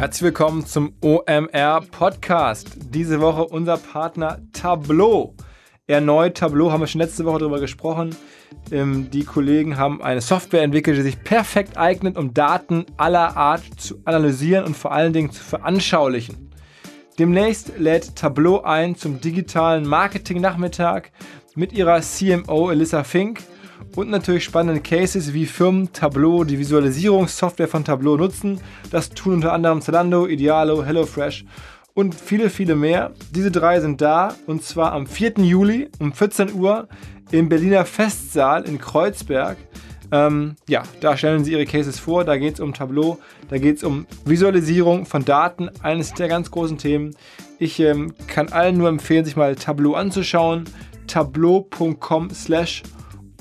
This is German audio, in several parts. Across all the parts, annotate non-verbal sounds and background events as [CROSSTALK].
Herzlich willkommen zum OMR Podcast. Diese Woche unser Partner Tableau. Erneut Tableau haben wir schon letzte Woche darüber gesprochen. Ähm, die Kollegen haben eine Software entwickelt, die sich perfekt eignet, um Daten aller Art zu analysieren und vor allen Dingen zu veranschaulichen. Demnächst lädt Tableau ein zum digitalen Marketing-Nachmittag mit ihrer CMO Elissa Fink und natürlich spannende Cases, wie Firmen Tableau, die Visualisierungssoftware von Tableau nutzen. Das tun unter anderem Zalando, Idealo, HelloFresh und viele, viele mehr. Diese drei sind da und zwar am 4. Juli um 14 Uhr im Berliner Festsaal in Kreuzberg. Ähm, ja, da stellen sie ihre Cases vor. Da geht es um Tableau, da geht es um Visualisierung von Daten, eines der ganz großen Themen. Ich ähm, kann allen nur empfehlen, sich mal Tableau anzuschauen. tableau.com slash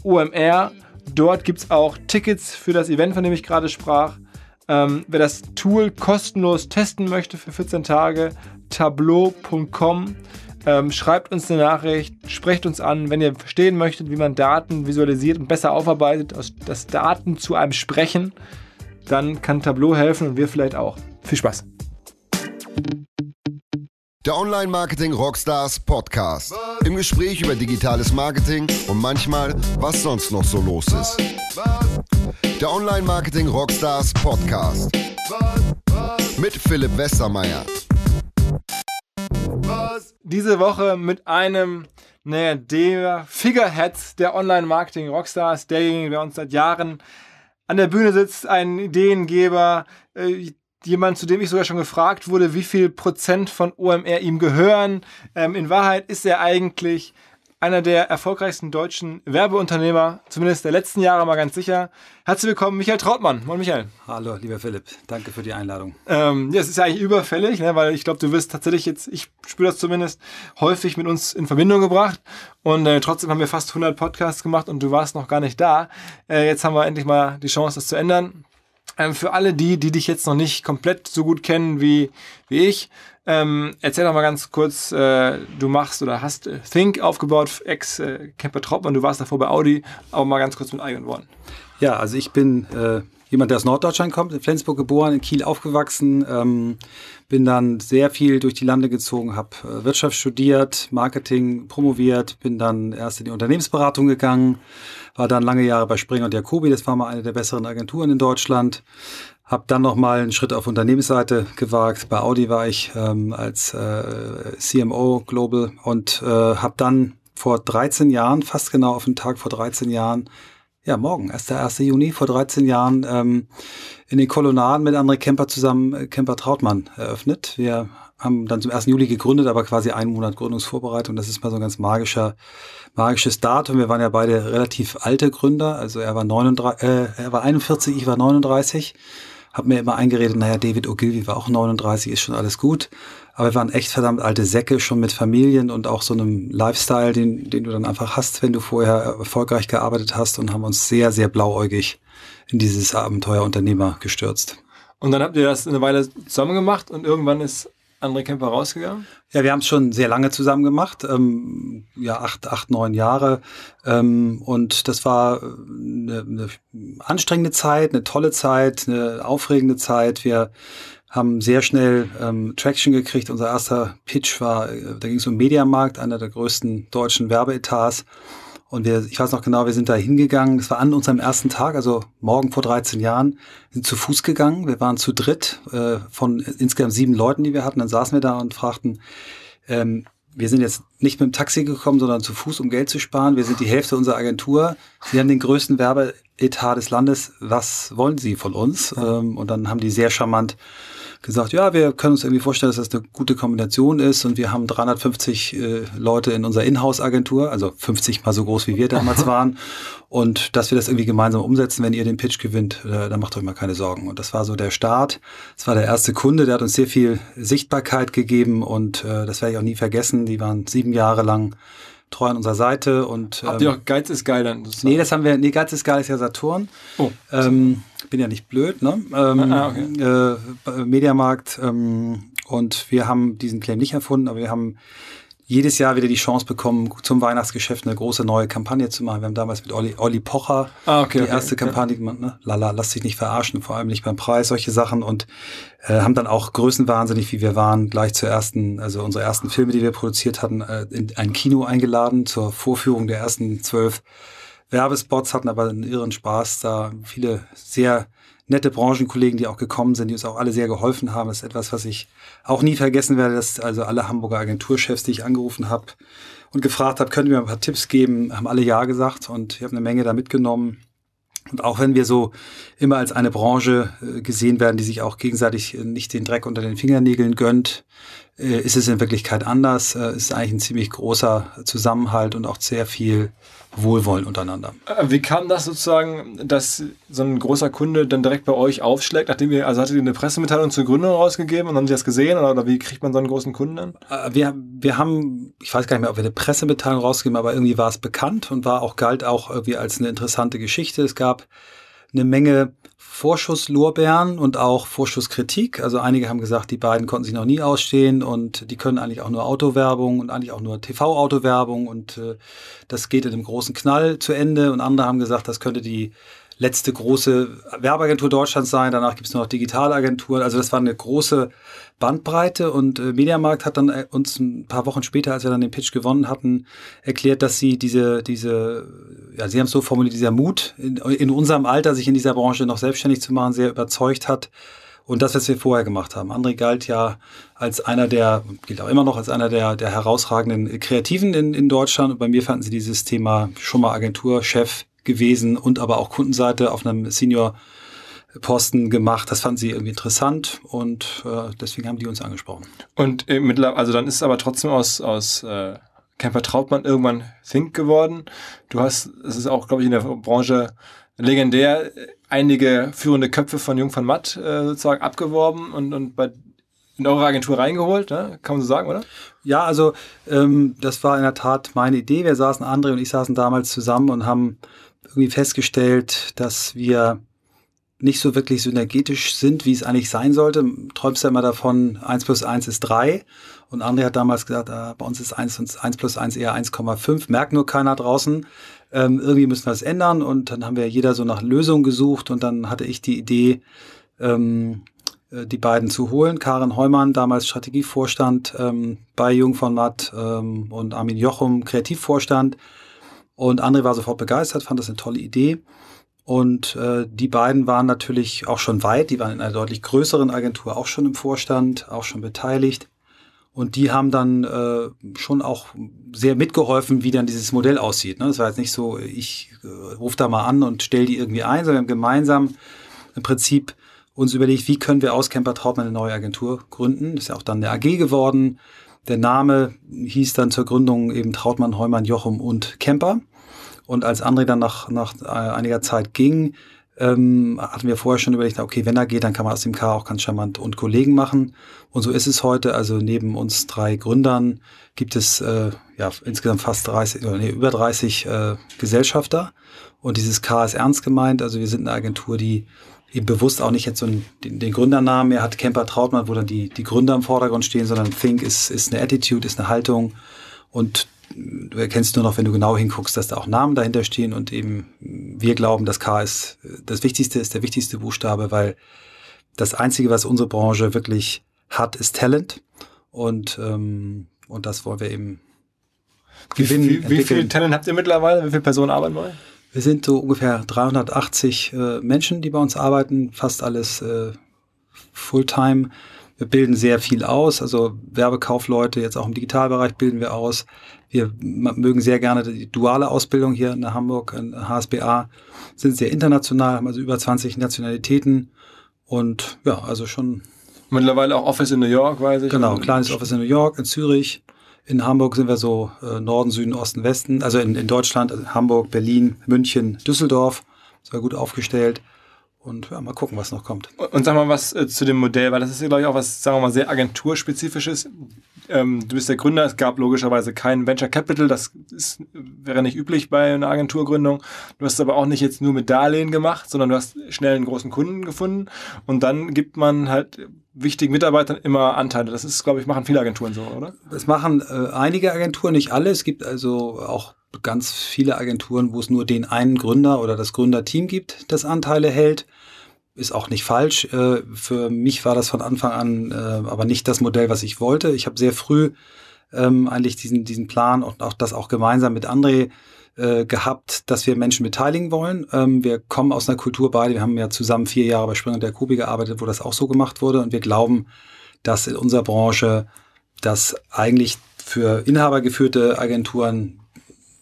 OMR. Dort gibt es auch Tickets für das Event, von dem ich gerade sprach. Ähm, wer das Tool kostenlos testen möchte für 14 Tage, tableau.com. Ähm, schreibt uns eine Nachricht, sprecht uns an, wenn ihr verstehen möchtet, wie man Daten visualisiert und besser aufarbeitet, dass Daten zu einem sprechen, dann kann Tableau helfen und wir vielleicht auch. Viel Spaß! Der Online Marketing Rockstars Podcast. Im Gespräch über digitales Marketing und manchmal, was sonst noch so los ist. Der Online Marketing Rockstars Podcast. Mit Philipp Westermeier. Diese Woche mit einem, naja, der Figureheads der Online Marketing Rockstars, derjenige, der uns seit Jahren an der Bühne sitzt, ein Ideengeber, äh, jemand, zu dem ich sogar schon gefragt wurde, wie viel Prozent von OMR ihm gehören. Ähm, in Wahrheit ist er eigentlich einer der erfolgreichsten deutschen Werbeunternehmer, zumindest der letzten Jahre mal ganz sicher. Herzlich willkommen, Michael Trautmann. Moin, Michael. Hallo, lieber Philipp. Danke für die Einladung. Ähm, ja, es ist ja eigentlich überfällig, ne, weil ich glaube, du wirst tatsächlich jetzt, ich spüre das zumindest, häufig mit uns in Verbindung gebracht. Und äh, trotzdem haben wir fast 100 Podcasts gemacht und du warst noch gar nicht da. Äh, jetzt haben wir endlich mal die Chance, das zu ändern. Ähm, für alle die, die dich jetzt noch nicht komplett so gut kennen wie, wie ich, ähm, erzähl doch mal ganz kurz, äh, du machst oder hast äh, Think aufgebaut, ex-Camper äh, Trautmann, du warst davor bei Audi, aber mal ganz kurz mit eigenen Worten. Ja, also ich bin äh, jemand, der aus Norddeutschland kommt, in Flensburg geboren, in Kiel aufgewachsen, ähm, bin dann sehr viel durch die Lande gezogen, habe äh, Wirtschaft studiert, Marketing promoviert, bin dann erst in die Unternehmensberatung gegangen, war dann lange Jahre bei Springer und Jacobi, das war mal eine der besseren Agenturen in Deutschland. Hab dann noch mal einen Schritt auf Unternehmensseite gewagt. Bei Audi war ich ähm, als äh, CMO Global und äh, habe dann vor 13 Jahren, fast genau auf den Tag vor 13 Jahren, ja morgen, erst der 1. Juni, vor 13 Jahren ähm, in den Kolonnaden mit André Kemper zusammen äh, Kemper Trautmann eröffnet. Wir haben dann zum 1. Juli gegründet, aber quasi einen Monat Gründungsvorbereitung. Das ist mal so ein ganz magischer magisches Datum. Wir waren ja beide relativ alte Gründer. Also er war 39, äh, er war 41, ich war 39. Hab mir immer eingeredet, naja, David Ogilvy war auch 39, ist schon alles gut. Aber wir waren echt verdammt alte Säcke, schon mit Familien und auch so einem Lifestyle, den, den du dann einfach hast, wenn du vorher erfolgreich gearbeitet hast und haben uns sehr, sehr blauäugig in dieses Abenteuer Unternehmer gestürzt. Und dann habt ihr das eine Weile zusammen gemacht und irgendwann ist André Kemper rausgegangen? Ja, wir haben es schon sehr lange zusammen gemacht, ähm, ja acht, acht, neun Jahre. Ähm, und das war eine, eine anstrengende Zeit, eine tolle Zeit, eine aufregende Zeit. Wir haben sehr schnell ähm, Traction gekriegt. Unser erster Pitch war, äh, da ging es um Mediamarkt, einer der größten deutschen Werbeetats. Und wir, ich weiß noch genau, wir sind da hingegangen. Das war an unserem ersten Tag, also morgen vor 13 Jahren, sind zu Fuß gegangen. Wir waren zu dritt äh, von insgesamt sieben Leuten, die wir hatten. Dann saßen wir da und fragten, ähm, wir sind jetzt nicht mit dem Taxi gekommen, sondern zu Fuß, um Geld zu sparen. Wir sind die Hälfte unserer Agentur. Sie haben den größten Werbeetat des Landes. Was wollen Sie von uns? Ähm, und dann haben die sehr charmant gesagt, ja, wir können uns irgendwie vorstellen, dass das eine gute Kombination ist und wir haben 350 äh, Leute in unserer Inhouse-Agentur, also 50 mal so groß wie wir damals [LAUGHS] waren und dass wir das irgendwie gemeinsam umsetzen, wenn ihr den Pitch gewinnt, äh, dann macht euch mal keine Sorgen. Und das war so der Start. Das war der erste Kunde, der hat uns sehr viel Sichtbarkeit gegeben und äh, das werde ich auch nie vergessen. Die waren sieben Jahre lang treu an unserer Seite und habt ihr ähm, auch Geiz ist geil dann? Nee, das haben wir. Nee, Geiz ist geil ist ja Saturn. Oh. Ähm, bin ja nicht blöd, ne? Ähm, ah, okay. äh, Mediamarkt ähm, und wir haben diesen Claim nicht erfunden, aber wir haben jedes Jahr wieder die Chance bekommen, zum Weihnachtsgeschäft eine große neue Kampagne zu machen. Wir haben damals mit Olli, Olli Pocher Ah, okay, die okay, erste Kampagne gemacht, ne? Lala, lass dich nicht verarschen, vor allem nicht beim Preis, solche Sachen und äh, haben dann auch größenwahnsinnig, wie wir waren, gleich zur ersten, also unsere ersten Filme, die wir produziert hatten, äh, in ein Kino eingeladen zur Vorführung der ersten zwölf Werbespots, hatten aber einen irren Spaß, da viele sehr nette Branchenkollegen, die auch gekommen sind, die uns auch alle sehr geholfen haben. Das ist etwas, was ich auch nie vergessen werde, dass also alle Hamburger Agenturchefs, die ich angerufen habe und gefragt habe, können wir ein paar Tipps geben, haben alle Ja gesagt und ich habe eine Menge da mitgenommen. Und auch wenn wir so immer als eine Branche äh, gesehen werden, die sich auch gegenseitig äh, nicht den Dreck unter den Fingernägeln gönnt, äh, ist es in Wirklichkeit anders. Äh, ist eigentlich ein ziemlich großer Zusammenhalt und auch sehr viel Wohlwollen untereinander. Äh, Wie kam das sozusagen, dass so ein großer Kunde dann direkt bei euch aufschlägt, nachdem ihr, also hattet ihr eine Pressemitteilung zur Gründung rausgegeben und haben sie das gesehen oder, oder wie kriegt man so einen großen Kunden dann? Äh, Wir, wir haben, ich weiß gar nicht mehr, ob wir eine Pressemitteilung rausgegeben, aber irgendwie war es bekannt und war auch, galt auch irgendwie als eine interessante Geschichte. Es gab eine Menge Vorschusslorbeeren und auch Vorschusskritik. Also einige haben gesagt, die beiden konnten sich noch nie ausstehen und die können eigentlich auch nur Autowerbung und eigentlich auch nur TV-Autowerbung und äh, das geht in einem großen Knall zu Ende. Und andere haben gesagt, das könnte die letzte große Werbeagentur Deutschlands sein. Danach gibt es noch Digitalagenturen. Also das war eine große Bandbreite und äh, Mediamarkt hat dann äh, uns ein paar Wochen später, als wir dann den Pitch gewonnen hatten, erklärt, dass sie diese, diese, ja, sie haben es so formuliert, dieser Mut in, in unserem Alter, sich in dieser Branche noch selbstständig zu machen, sehr überzeugt hat. Und das, was wir vorher gemacht haben. André galt ja als einer der, gilt auch immer noch als einer der, der herausragenden Kreativen in, in Deutschland. Und bei mir fanden sie dieses Thema schon mal Agenturchef gewesen und aber auch Kundenseite auf einem Senior Posten gemacht. Das fanden sie irgendwie interessant und äh, deswegen haben die uns angesprochen. Und äh, mittlerweile, also dann ist es aber trotzdem aus, aus äh, Camper Trautmann irgendwann Think geworden. Du hast, es ist auch, glaube ich, in der Branche legendär, einige führende Köpfe von Jung von Matt äh, sozusagen abgeworben und, und bei in eure Agentur reingeholt, ne? kann man so sagen, oder? Ja, also ähm, das war in der Tat meine Idee. Wir saßen, André und ich saßen damals zusammen und haben irgendwie festgestellt, dass wir nicht so wirklich synergetisch sind, wie es eigentlich sein sollte. Träumst ja immer davon, 1 plus 1 ist 3. Und André hat damals gesagt, ah, bei uns ist 1, und 1 plus 1 eher 1,5. Merkt nur keiner draußen. Ähm, irgendwie müssen wir das ändern. Und dann haben wir jeder so nach Lösungen gesucht. Und dann hatte ich die Idee, ähm, die beiden zu holen. Karin Heumann, damals Strategievorstand ähm, bei Jung von Matt ähm, und Armin Jochum, Kreativvorstand. Und André war sofort begeistert, fand das eine tolle Idee. Und äh, die beiden waren natürlich auch schon weit, die waren in einer deutlich größeren Agentur auch schon im Vorstand, auch schon beteiligt. Und die haben dann äh, schon auch sehr mitgeholfen, wie dann dieses Modell aussieht. Ne? Das war jetzt nicht so, ich äh, rufe da mal an und stelle die irgendwie ein, sondern wir haben gemeinsam im Prinzip uns überlegt, wie können wir aus Camper Trautmann eine neue Agentur gründen. Das ist ja auch dann eine AG geworden. Der Name hieß dann zur Gründung eben Trautmann, Heumann, Jochum und Camper. Und als André dann nach, nach äh, einiger Zeit ging, ähm, hatten wir vorher schon überlegt, okay, wenn er geht, dann kann man aus dem K auch ganz charmant und Kollegen machen. Und so ist es heute. Also neben uns drei Gründern gibt es äh, ja insgesamt fast 30, oder nee, über 30 äh, Gesellschafter. Und dieses K ist ernst gemeint. Also wir sind eine Agentur, die eben bewusst auch nicht jetzt so einen, den, Gründernamen, er hat Camper Trautmann, wo dann die, die Gründer im Vordergrund stehen, sondern Think ist, ist eine Attitude, ist eine Haltung und du erkennst nur noch, wenn du genau hinguckst, dass da auch Namen dahinter stehen und eben wir glauben, das K ist das Wichtigste, ist der wichtigste Buchstabe, weil das Einzige, was unsere Branche wirklich hat, ist Talent und, ähm, und das wollen wir eben gewinnen. Wie, wie, wie viel Talent habt ihr mittlerweile? Wie viele Personen arbeiten bei euch? Wir sind so ungefähr 380 äh, Menschen, die bei uns arbeiten, fast alles äh, Fulltime. Wir bilden sehr viel aus, also Werbekaufleute, jetzt auch im Digitalbereich bilden wir aus. Wir mögen sehr gerne die duale Ausbildung hier in Hamburg, in HSBA, sind sehr international, haben also über 20 Nationalitäten und ja, also schon. Mittlerweile auch Office in New York, weiß ich. Genau, kleines Office in New York, in Zürich. In Hamburg sind wir so äh, Norden, Süden, Osten, Westen. Also in, in Deutschland, also Hamburg, Berlin, München, Düsseldorf. Sind wir gut aufgestellt. Und ja, mal gucken, was noch kommt. Und, und sag mal was äh, zu dem Modell, weil das ist ja, glaube ich, auch was, sagen wir mal, sehr agenturspezifisches. Ähm, du bist der Gründer, es gab logischerweise kein Venture Capital, das ist, wäre nicht üblich bei einer Agenturgründung. Du hast aber auch nicht jetzt nur mit Darlehen gemacht, sondern du hast schnell einen großen Kunden gefunden und dann gibt man halt wichtigen Mitarbeitern immer Anteile. Das ist, glaube ich, machen viele Agenturen so, oder? Das machen äh, einige Agenturen, nicht alle. Es gibt also auch ganz viele Agenturen, wo es nur den einen Gründer oder das Gründerteam gibt, das Anteile hält. Ist auch nicht falsch. Äh, für mich war das von Anfang an äh, aber nicht das Modell, was ich wollte. Ich habe sehr früh ähm, eigentlich diesen, diesen Plan und auch das auch gemeinsam mit André äh, gehabt, dass wir Menschen beteiligen wollen. Ähm, wir kommen aus einer Kultur beide. Wir haben ja zusammen vier Jahre bei Springer der Kubi gearbeitet, wo das auch so gemacht wurde. Und wir glauben, dass in unserer Branche das eigentlich für inhabergeführte Agenturen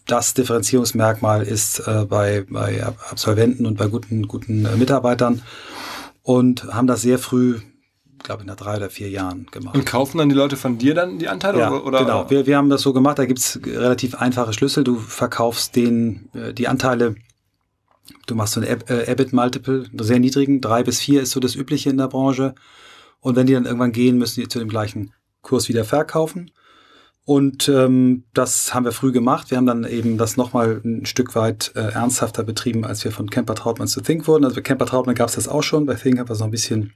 das Differenzierungsmerkmal ist äh, bei, bei Absolventen und bei guten, guten äh, Mitarbeitern und haben das sehr früh glaube ich, nach drei oder vier Jahren gemacht. Und kaufen dann die Leute von dir dann die Anteile? Ja, oder? genau. Wir, wir haben das so gemacht, da gibt es relativ einfache Schlüssel. Du verkaufst den, äh, die Anteile, du machst so ein äh, EBIT-Multiple, sehr niedrigen, drei bis vier ist so das Übliche in der Branche. Und wenn die dann irgendwann gehen, müssen die zu dem gleichen Kurs wieder verkaufen. Und ähm, das haben wir früh gemacht. Wir haben dann eben das nochmal ein Stück weit äh, ernsthafter betrieben, als wir von Camper Trautmann zu Think wurden. Also bei Camper Trautmann gab es das auch schon. Bei Think haben wir es noch ein bisschen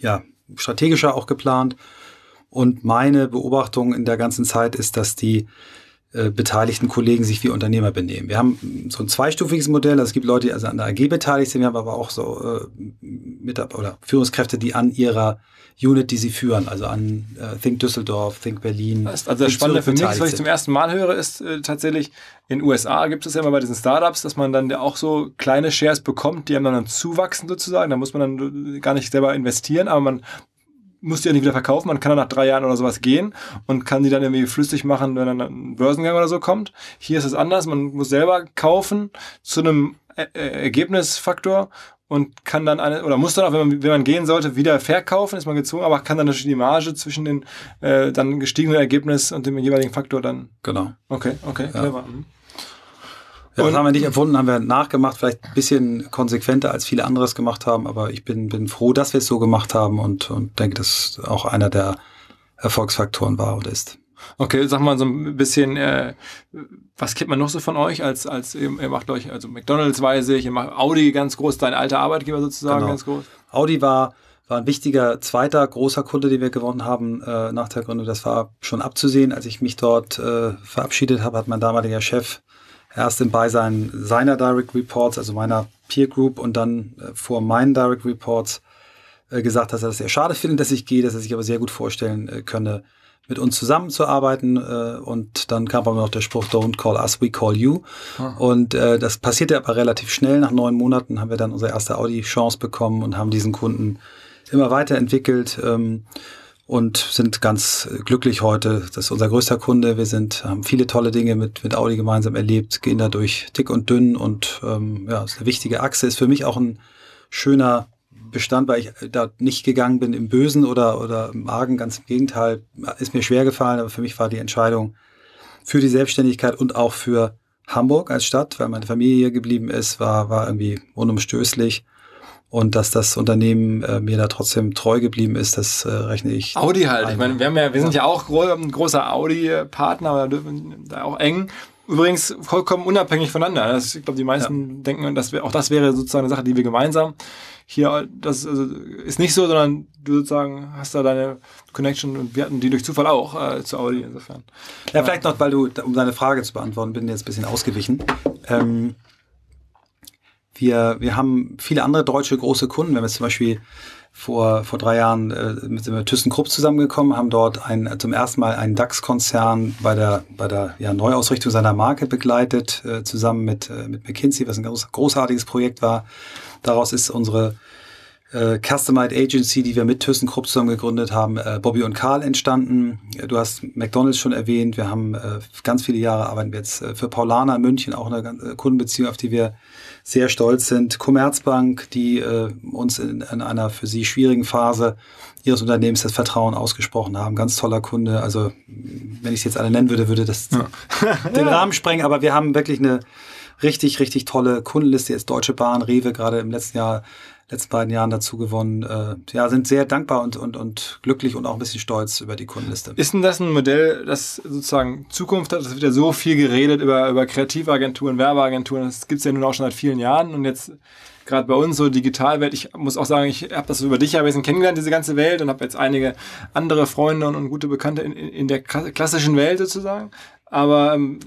ja, strategischer auch geplant. Und meine Beobachtung in der ganzen Zeit ist, dass die äh, beteiligten Kollegen sich wie Unternehmer benehmen. Wir haben so ein zweistufiges Modell. Also es gibt Leute, die also an der AG beteiligt sind. Wir haben aber auch so äh, Mitarbeiter oder Führungskräfte, die an ihrer Unit, die sie führen, also an äh, Think Düsseldorf, Think Berlin. Also das Spannende für mich, was ich zum ersten Mal höre, ist äh, tatsächlich, in den USA gibt es ja immer bei diesen Startups, dass man dann auch so kleine Shares bekommt, die haben dann, dann zuwachsen sozusagen. Da muss man dann gar nicht selber investieren, aber man muss die ja nicht wieder verkaufen. Man kann dann nach drei Jahren oder sowas gehen und kann die dann irgendwie flüssig machen, wenn dann ein Börsengang oder so kommt. Hier ist es anders. Man muss selber kaufen zu einem Ergebnisfaktor und kann dann eine, oder muss dann auch, wenn man, wenn man gehen sollte, wieder verkaufen, ist man gezwungen, aber kann dann natürlich die Marge zwischen den äh, dann gestiegenen Ergebnis und dem jeweiligen Faktor dann. Genau. Okay, okay, ja. clever. Mhm. Ja, das haben wir nicht erfunden, haben wir nachgemacht, vielleicht ein bisschen konsequenter als viele anderes gemacht haben, aber ich bin, bin froh, dass wir es so gemacht haben und, und denke, dass auch einer der Erfolgsfaktoren war und ist. Okay, sag mal so ein bisschen, äh, was kennt man noch so von euch als, als ihr, ihr macht euch, also McDonalds weiß ich, ihr macht Audi ganz groß, dein alter Arbeitgeber sozusagen genau. ganz groß. Audi war, war ein wichtiger zweiter großer Kunde, den wir gewonnen haben äh, nach der Gründung. Das war schon abzusehen. Als ich mich dort äh, verabschiedet habe, hat mein damaliger Chef erst im Beisein seiner Direct Reports, also meiner Peer Group und dann äh, vor meinen Direct Reports äh, gesagt, dass er das sehr schade findet, dass ich gehe, dass er sich aber sehr gut vorstellen äh, könne, mit uns zusammenzuarbeiten. Äh, und dann kam aber noch der Spruch, don't call us, we call you. Ah. Und äh, das passierte aber relativ schnell. Nach neun Monaten haben wir dann unsere erste Audi-Chance bekommen und haben diesen Kunden immer weiterentwickelt. Ähm, und sind ganz glücklich heute. Das ist unser größter Kunde. Wir sind, haben viele tolle Dinge mit, mit Audi gemeinsam erlebt, gehen da durch dick und dünn und ähm, ja, ist eine wichtige Achse. Ist für mich auch ein schöner Bestand, weil ich da nicht gegangen bin im Bösen oder, oder im Argen. Ganz im Gegenteil, ist mir schwer gefallen, aber für mich war die Entscheidung für die Selbstständigkeit und auch für Hamburg als Stadt, weil meine Familie hier geblieben ist, war, war irgendwie unumstößlich. Und dass das Unternehmen äh, mir da trotzdem treu geblieben ist, das äh, rechne ich. Audi halt. Ich meine, wir, haben ja, wir sind ja auch gro ein großer Audi-Partner, da auch eng. Übrigens vollkommen unabhängig voneinander. Das, ich glaube, die meisten ja. denken, dass wir, auch das wäre sozusagen eine Sache, die wir gemeinsam hier, das also, ist nicht so, sondern du sozusagen hast da deine Connection und wir hatten die durch Zufall auch äh, zu Audi insofern. Ja, ja, vielleicht noch, weil du, um deine Frage zu beantworten, bin jetzt ein bisschen ausgewichen. Ähm, wir, wir haben viele andere deutsche große Kunden. Wir haben jetzt zum Beispiel vor, vor drei Jahren äh, mit dem ThyssenKrupp zusammengekommen, haben dort ein, zum ersten Mal einen DAX-Konzern bei der, bei der ja, Neuausrichtung seiner Marke begleitet, äh, zusammen mit, äh, mit McKinsey, was ein groß, großartiges Projekt war. Daraus ist unsere äh, Customized Agency, die wir mit ThyssenKrupp zusammen gegründet haben, äh, Bobby und Karl entstanden. Du hast McDonalds schon erwähnt. Wir haben äh, ganz viele Jahre arbeiten wir jetzt äh, für Paulana in München, auch eine äh, Kundenbeziehung, auf die wir sehr stolz sind. Commerzbank, die äh, uns in, in einer für sie schwierigen Phase ihres Unternehmens das Vertrauen ausgesprochen haben. Ganz toller Kunde. Also wenn ich es jetzt alle nennen würde, würde das ja. [LAUGHS] den Rahmen sprengen. Aber wir haben wirklich eine richtig, richtig tolle Kundenliste. Jetzt Deutsche Bahn, Rewe gerade im letzten Jahr letzten beiden Jahren dazu gewonnen. Äh, ja, sind sehr dankbar und, und, und glücklich und auch ein bisschen stolz über die Kundenliste. Ist denn das ein Modell, das sozusagen Zukunft hat? Es wird ja so viel geredet über, über Kreativagenturen, Werbeagenturen. Das gibt es ja nun auch schon seit vielen Jahren und jetzt gerade bei uns so Digitalwelt, ich muss auch sagen, ich habe das über dich ja ein bisschen kennengelernt, diese ganze Welt, und habe jetzt einige andere Freunde und, und gute Bekannte in, in der klassischen Welt sozusagen. Aber ähm,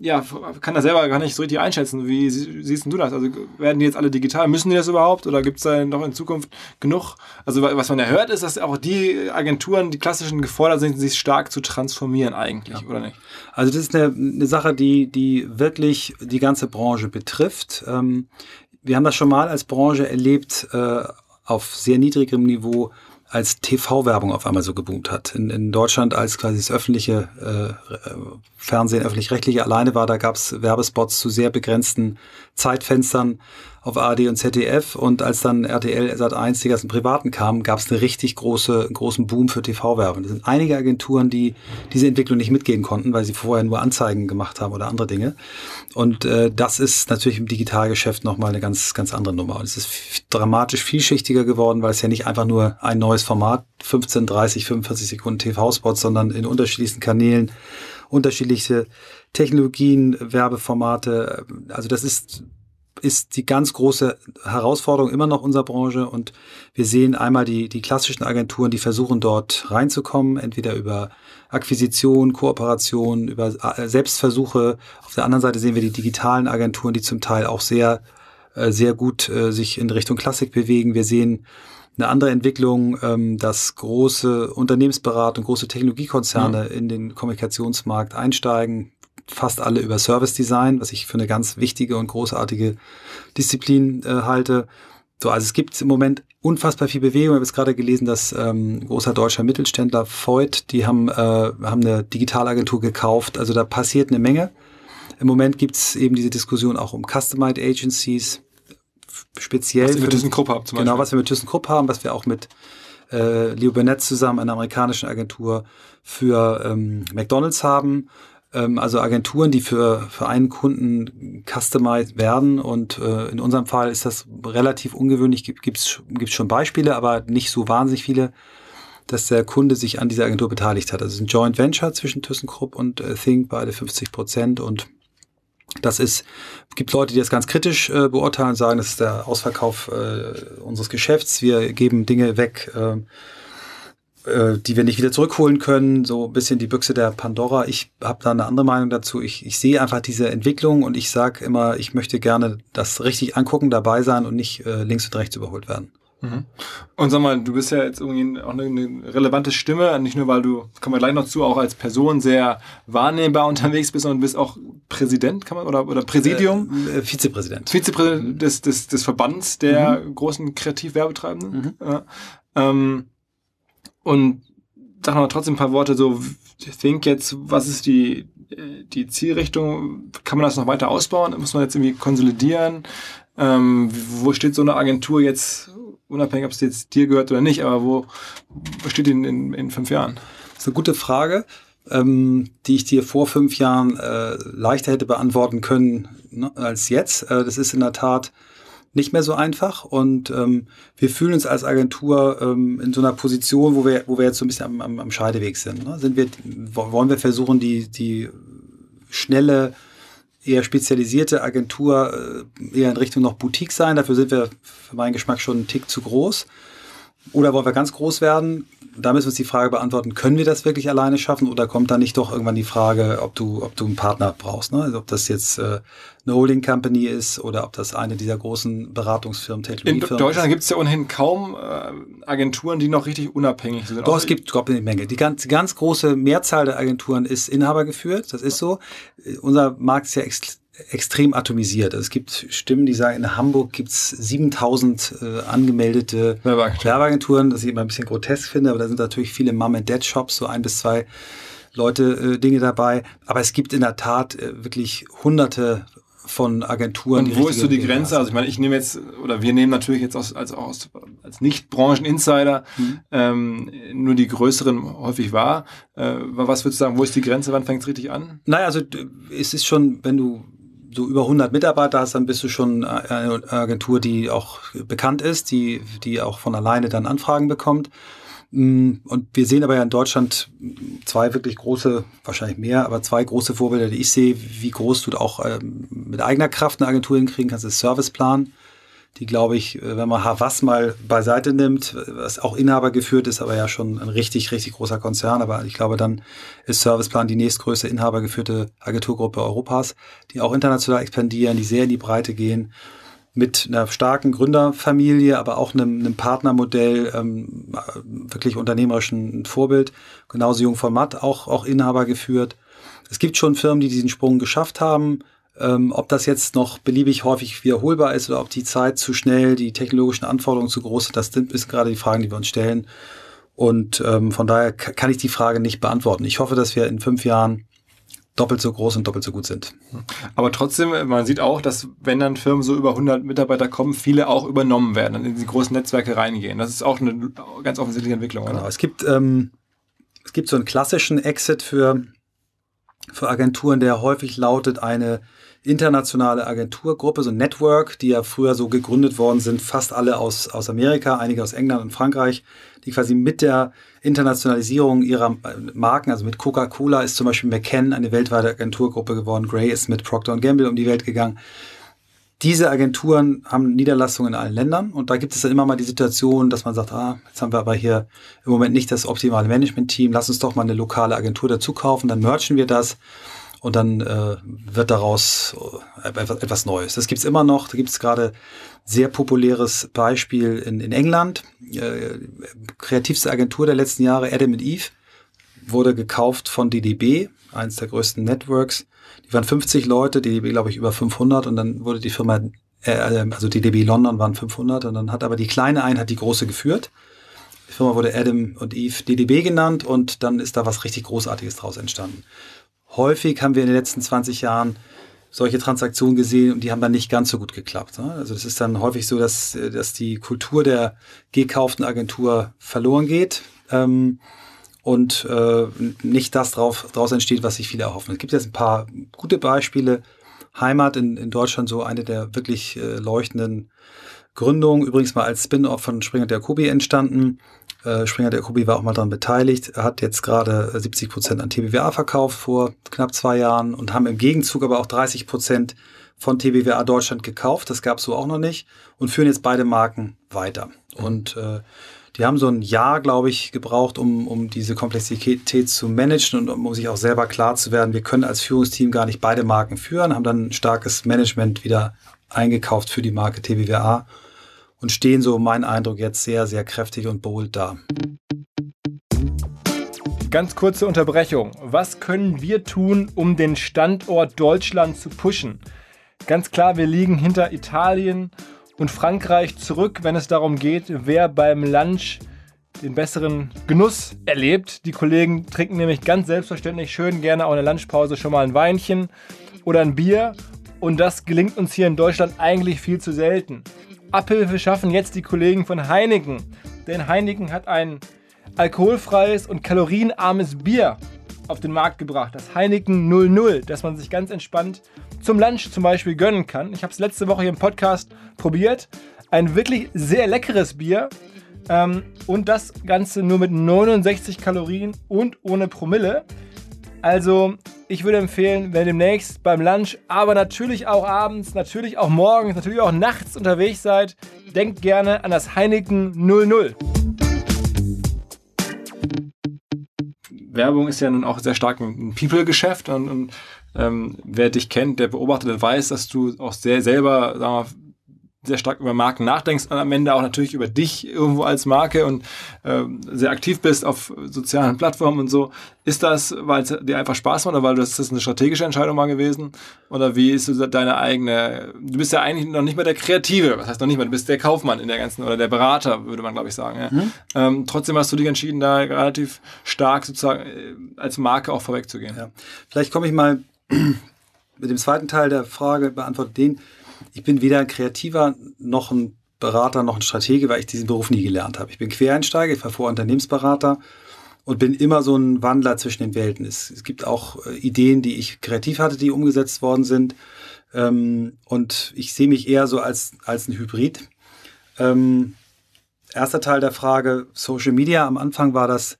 ja, kann das selber gar nicht so richtig einschätzen. Wie siehst du das? Also werden die jetzt alle digital? Müssen die das überhaupt? Oder gibt es da noch in Zukunft genug? Also was man ja hört, ist, dass auch die Agenturen, die klassischen, gefordert sind, sich stark zu transformieren eigentlich, ja. oder nicht? Also das ist eine, eine, Sache, die, die wirklich die ganze Branche betrifft. Ähm, wir haben das schon mal als Branche erlebt, äh, auf sehr niedrigem Niveau, als TV-Werbung auf einmal so geboomt hat. In, in Deutschland, als quasi das öffentliche äh, Fernsehen, öffentlich-rechtliche alleine war, da gab es Werbespots zu sehr begrenzten Zeitfenstern auf ARD und ZDF und als dann RTL Sat 1 die ganzen Privaten kamen, gab es eine richtig große großen Boom für TV-Werbung. Es sind einige Agenturen, die diese Entwicklung nicht mitgehen konnten, weil sie vorher nur Anzeigen gemacht haben oder andere Dinge. Und äh, das ist natürlich im Digitalgeschäft nochmal eine ganz ganz andere Nummer. Und es ist dramatisch vielschichtiger geworden, weil es ja nicht einfach nur ein neues Format 15, 30, 45 Sekunden TV-Spots, sondern in unterschiedlichsten Kanälen unterschiedliche Technologien, Werbeformate. Also das ist ist die ganz große Herausforderung immer noch unserer Branche und wir sehen einmal die, die klassischen Agenturen, die versuchen dort reinzukommen, entweder über Akquisition, Kooperation, über äh, Selbstversuche. Auf der anderen Seite sehen wir die digitalen Agenturen, die zum Teil auch sehr, äh, sehr gut äh, sich in Richtung Klassik bewegen. Wir sehen eine andere Entwicklung, ähm, dass große Unternehmensberatung, große Technologiekonzerne mhm. in den Kommunikationsmarkt einsteigen, fast alle über Service Design, was ich für eine ganz wichtige und großartige Disziplin äh, halte. So, also es gibt im Moment unfassbar viel Bewegung. Ich habe jetzt gerade gelesen, dass ähm, großer deutscher Mittelständler Voigt, die haben, äh, haben eine Digitalagentur gekauft. Also da passiert eine Menge. Im Moment gibt es eben diese Diskussion auch um Customized Agencies, speziell. Was ihr mit ThyssenKrupp habt zum Beispiel. Genau, was wir mit ThyssenKrupp haben, was wir auch mit äh, Leo Burnett zusammen, einer amerikanischen Agentur, für ähm, McDonalds haben. Ähm, also Agenturen, die für, für einen Kunden customized werden. Und äh, in unserem Fall ist das relativ ungewöhnlich. Gibt es schon Beispiele, aber nicht so wahnsinnig viele, dass der Kunde sich an dieser Agentur beteiligt hat. Also es ist ein Joint Venture zwischen ThyssenKrupp und äh, Think, beide 50 Prozent. Und das ist, gibt Leute, die das ganz kritisch äh, beurteilen und sagen, das ist der Ausverkauf äh, unseres Geschäfts. Wir geben Dinge weg. Äh, äh, die wir nicht wieder zurückholen können, so ein bisschen die Büchse der Pandora. Ich habe da eine andere Meinung dazu. Ich, ich sehe einfach diese Entwicklung und ich sage immer, ich möchte gerne das richtig angucken, dabei sein und nicht äh, links und rechts überholt werden. Mhm. Und sag mal, du bist ja jetzt irgendwie auch eine, eine, relevante Stimme, nicht nur weil du, kommen wir gleich noch zu, auch als Person sehr wahrnehmbar unterwegs bist, sondern bist auch Präsident, kann man, oder, oder Präsidium? Äh, äh, Vizepräsident. Vizepräsident des, des, des Verbands der mhm. großen Kreativwerbetreibenden. Mhm. Ja. Ähm, und sag mal trotzdem ein paar Worte so, think jetzt, was ist die, die Zielrichtung? Kann man das noch weiter ausbauen? Muss man jetzt irgendwie konsolidieren? Ähm, wo steht so eine Agentur jetzt, unabhängig, ob es jetzt dir gehört oder nicht, aber wo, wo steht die in, in, in fünf Jahren? Das ist eine gute Frage, ähm, die ich dir vor fünf Jahren äh, leichter hätte beantworten können ne, als jetzt. Äh, das ist in der Tat nicht mehr so einfach. Und ähm, wir fühlen uns als Agentur ähm, in so einer Position, wo wir, wo wir jetzt so ein bisschen am, am, am Scheideweg sind. Ne? Sind wir, wollen wir versuchen, die, die schnelle, eher spezialisierte Agentur äh, eher in Richtung noch Boutique sein. Dafür sind wir für meinen Geschmack schon einen Tick zu groß. Oder wollen wir ganz groß werden? Da müssen wir uns die Frage beantworten, können wir das wirklich alleine schaffen oder kommt da nicht doch irgendwann die Frage, ob du, ob du einen Partner brauchst? Ne? Also ob das jetzt äh, eine Holding Company ist oder ob das eine dieser großen Beratungsfirmen, Technologiefirmen In Deutschland gibt es ja ohnehin kaum äh, Agenturen, die noch richtig unabhängig sind. Doch, es gibt glaub, eine Menge. Die ganz, ganz große Mehrzahl der Agenturen ist Inhaber geführt, das ist so. Unser Markt ist ja ex extrem atomisiert. Also es gibt Stimmen, die sagen, in Hamburg gibt es 7000 äh, angemeldete Werbeagenturen. Das ich immer ein bisschen grotesk finde, aber da sind natürlich viele Mom-and-Dad-Shops, so ein bis zwei Leute, äh, Dinge dabei. Aber es gibt in der Tat äh, wirklich hunderte von Agenturen. Und wo ist so die Grenze? Also ich meine, ich nehme jetzt, oder wir nehmen natürlich jetzt aus, als, aus, als Nicht-Branchen-Insider mhm. ähm, nur die größeren häufig wahr. Äh, was würdest du sagen, wo ist die Grenze, wann fängt es richtig an? Naja, also es ist schon, wenn du so über 100 Mitarbeiter hast, dann bist du schon eine Agentur, die auch bekannt ist, die, die auch von alleine dann Anfragen bekommt. Mm, und wir sehen aber ja in Deutschland zwei wirklich große, wahrscheinlich mehr, aber zwei große Vorbilder, die ich sehe, wie groß du auch ähm, mit eigener Kraft eine Agentur hinkriegen kannst, ist Serviceplan die, glaube ich, äh, wenn man Havas mal beiseite nimmt, was auch Inhaber geführt ist, aber ja schon ein richtig, richtig großer Konzern. Aber ich glaube, dann ist Serviceplan die nächstgrößte inhabergeführte Agenturgruppe Europas, die auch international expandieren, die sehr in die Breite gehen, mit einer starken Gründerfamilie, aber auch einem, einem Partnermodell, ähm, wirklich unternehmerischen Vorbild. Genauso Jung von Matt, auch, auch Inhaber geführt. Es gibt schon Firmen, die diesen Sprung geschafft haben. Ähm, ob das jetzt noch beliebig häufig wiederholbar ist oder ob die Zeit zu schnell, die technologischen Anforderungen zu groß sind, das sind ist gerade die Fragen, die wir uns stellen. Und ähm, von daher kann ich die Frage nicht beantworten. Ich hoffe, dass wir in fünf Jahren doppelt so groß und doppelt so gut sind. Aber trotzdem, man sieht auch, dass wenn dann Firmen so über 100 Mitarbeiter kommen, viele auch übernommen werden und in die großen Netzwerke reingehen. Das ist auch eine ganz offensichtliche Entwicklung. Genau. Oder? Es gibt ähm, es gibt so einen klassischen Exit für für Agenturen, der häufig lautet eine internationale Agenturgruppe, so ein Network, die ja früher so gegründet worden sind, fast alle aus, aus Amerika, einige aus England und Frankreich, die quasi mit der Internationalisierung ihrer Marken, also mit Coca-Cola ist zum Beispiel McKen eine weltweite Agenturgruppe geworden, Gray ist mit Procter Gamble um die Welt gegangen. Diese Agenturen haben Niederlassungen in allen Ländern und da gibt es dann immer mal die Situation, dass man sagt, ah, jetzt haben wir aber hier im Moment nicht das optimale Management-Team, lass uns doch mal eine lokale Agentur dazu kaufen, dann merchen wir das und dann äh, wird daraus äh, etwas, etwas Neues. Das gibt's immer noch. Da gibt's gerade sehr populäres Beispiel in, in England. Äh, kreativste Agentur der letzten Jahre, Adam Eve, wurde gekauft von DDB, eines der größten Networks. Die waren 50 Leute, DDB glaube ich über 500 und dann wurde die Firma, äh, also DDB London waren 500 und dann hat aber die kleine Einheit die große geführt. Die Firma wurde Adam und Eve DDB genannt und dann ist da was richtig Großartiges draus entstanden häufig haben wir in den letzten 20 Jahren solche Transaktionen gesehen und die haben dann nicht ganz so gut geklappt. Ne? Also es ist dann häufig so, dass, dass die Kultur der gekauften Agentur verloren geht ähm, und äh, nicht das drauf, daraus entsteht, was sich viele erhoffen. Es gibt jetzt ein paar gute Beispiele. Heimat in, in Deutschland, so eine der wirklich äh, leuchtenden Gründungen, übrigens mal als Spin-off von Springer der Jacobi entstanden. Äh, Springer der Jacobi war auch mal daran beteiligt. Hat jetzt gerade 70 Prozent an TBWA verkauft vor knapp zwei Jahren und haben im Gegenzug aber auch 30 Prozent von TBWA Deutschland gekauft. Das gab es so auch noch nicht und führen jetzt beide Marken weiter. Und äh, die haben so ein Jahr, glaube ich, gebraucht, um, um diese Komplexität zu managen und um sich auch selber klar zu werden, wir können als Führungsteam gar nicht beide Marken führen, haben dann ein starkes Management wieder eingekauft für die Marke TBWA und stehen so, mein Eindruck, jetzt sehr, sehr kräftig und bold da. Ganz kurze Unterbrechung. Was können wir tun, um den Standort Deutschland zu pushen? Ganz klar, wir liegen hinter Italien und Frankreich zurück, wenn es darum geht, wer beim Lunch den besseren Genuss erlebt. Die Kollegen trinken nämlich ganz selbstverständlich schön gerne auch in der Lunchpause schon mal ein Weinchen oder ein Bier. Und das gelingt uns hier in Deutschland eigentlich viel zu selten. Abhilfe schaffen jetzt die Kollegen von Heineken. Denn Heineken hat ein alkoholfreies und kalorienarmes Bier auf den Markt gebracht. Das Heineken 00, das man sich ganz entspannt zum Lunch zum Beispiel gönnen kann. Ich habe es letzte Woche hier im Podcast probiert. Ein wirklich sehr leckeres Bier. Ähm, und das Ganze nur mit 69 Kalorien und ohne Promille. Also ich würde empfehlen, wenn demnächst beim Lunch, aber natürlich auch abends, natürlich auch morgens, natürlich auch nachts unterwegs seid, denkt gerne an das Heineken 00. Werbung ist ja nun auch sehr stark ein People-Geschäft und, und ähm, wer dich kennt, der beobachtet, der weiß, dass du auch sehr selber sagen wir, sehr stark über Marken nachdenkst und am Ende auch natürlich über dich irgendwo als Marke und äh, sehr aktiv bist auf sozialen Plattformen und so. Ist das, weil es dir einfach Spaß macht oder weil das, das eine strategische Entscheidung mal gewesen? Oder wie ist so deine eigene, du bist ja eigentlich noch nicht mehr der Kreative, was heißt noch nicht mehr, du bist der Kaufmann in der ganzen, oder der Berater, würde man glaube ich sagen. Ja? Mhm. Ähm, trotzdem hast du dich entschieden, da relativ stark sozusagen äh, als Marke auch vorwegzugehen. Ja. Vielleicht komme ich mal [CLEARS THROAT] mit dem zweiten Teil der Frage, beantwortet den ich bin weder ein Kreativer noch ein Berater noch ein Stratege, weil ich diesen Beruf nie gelernt habe. Ich bin Quereinsteiger, ich war vorher Unternehmensberater und bin immer so ein Wandler zwischen den Welten. Es, es gibt auch äh, Ideen, die ich kreativ hatte, die umgesetzt worden sind. Ähm, und ich sehe mich eher so als, als ein Hybrid. Ähm, erster Teil der Frage, Social Media. Am Anfang war das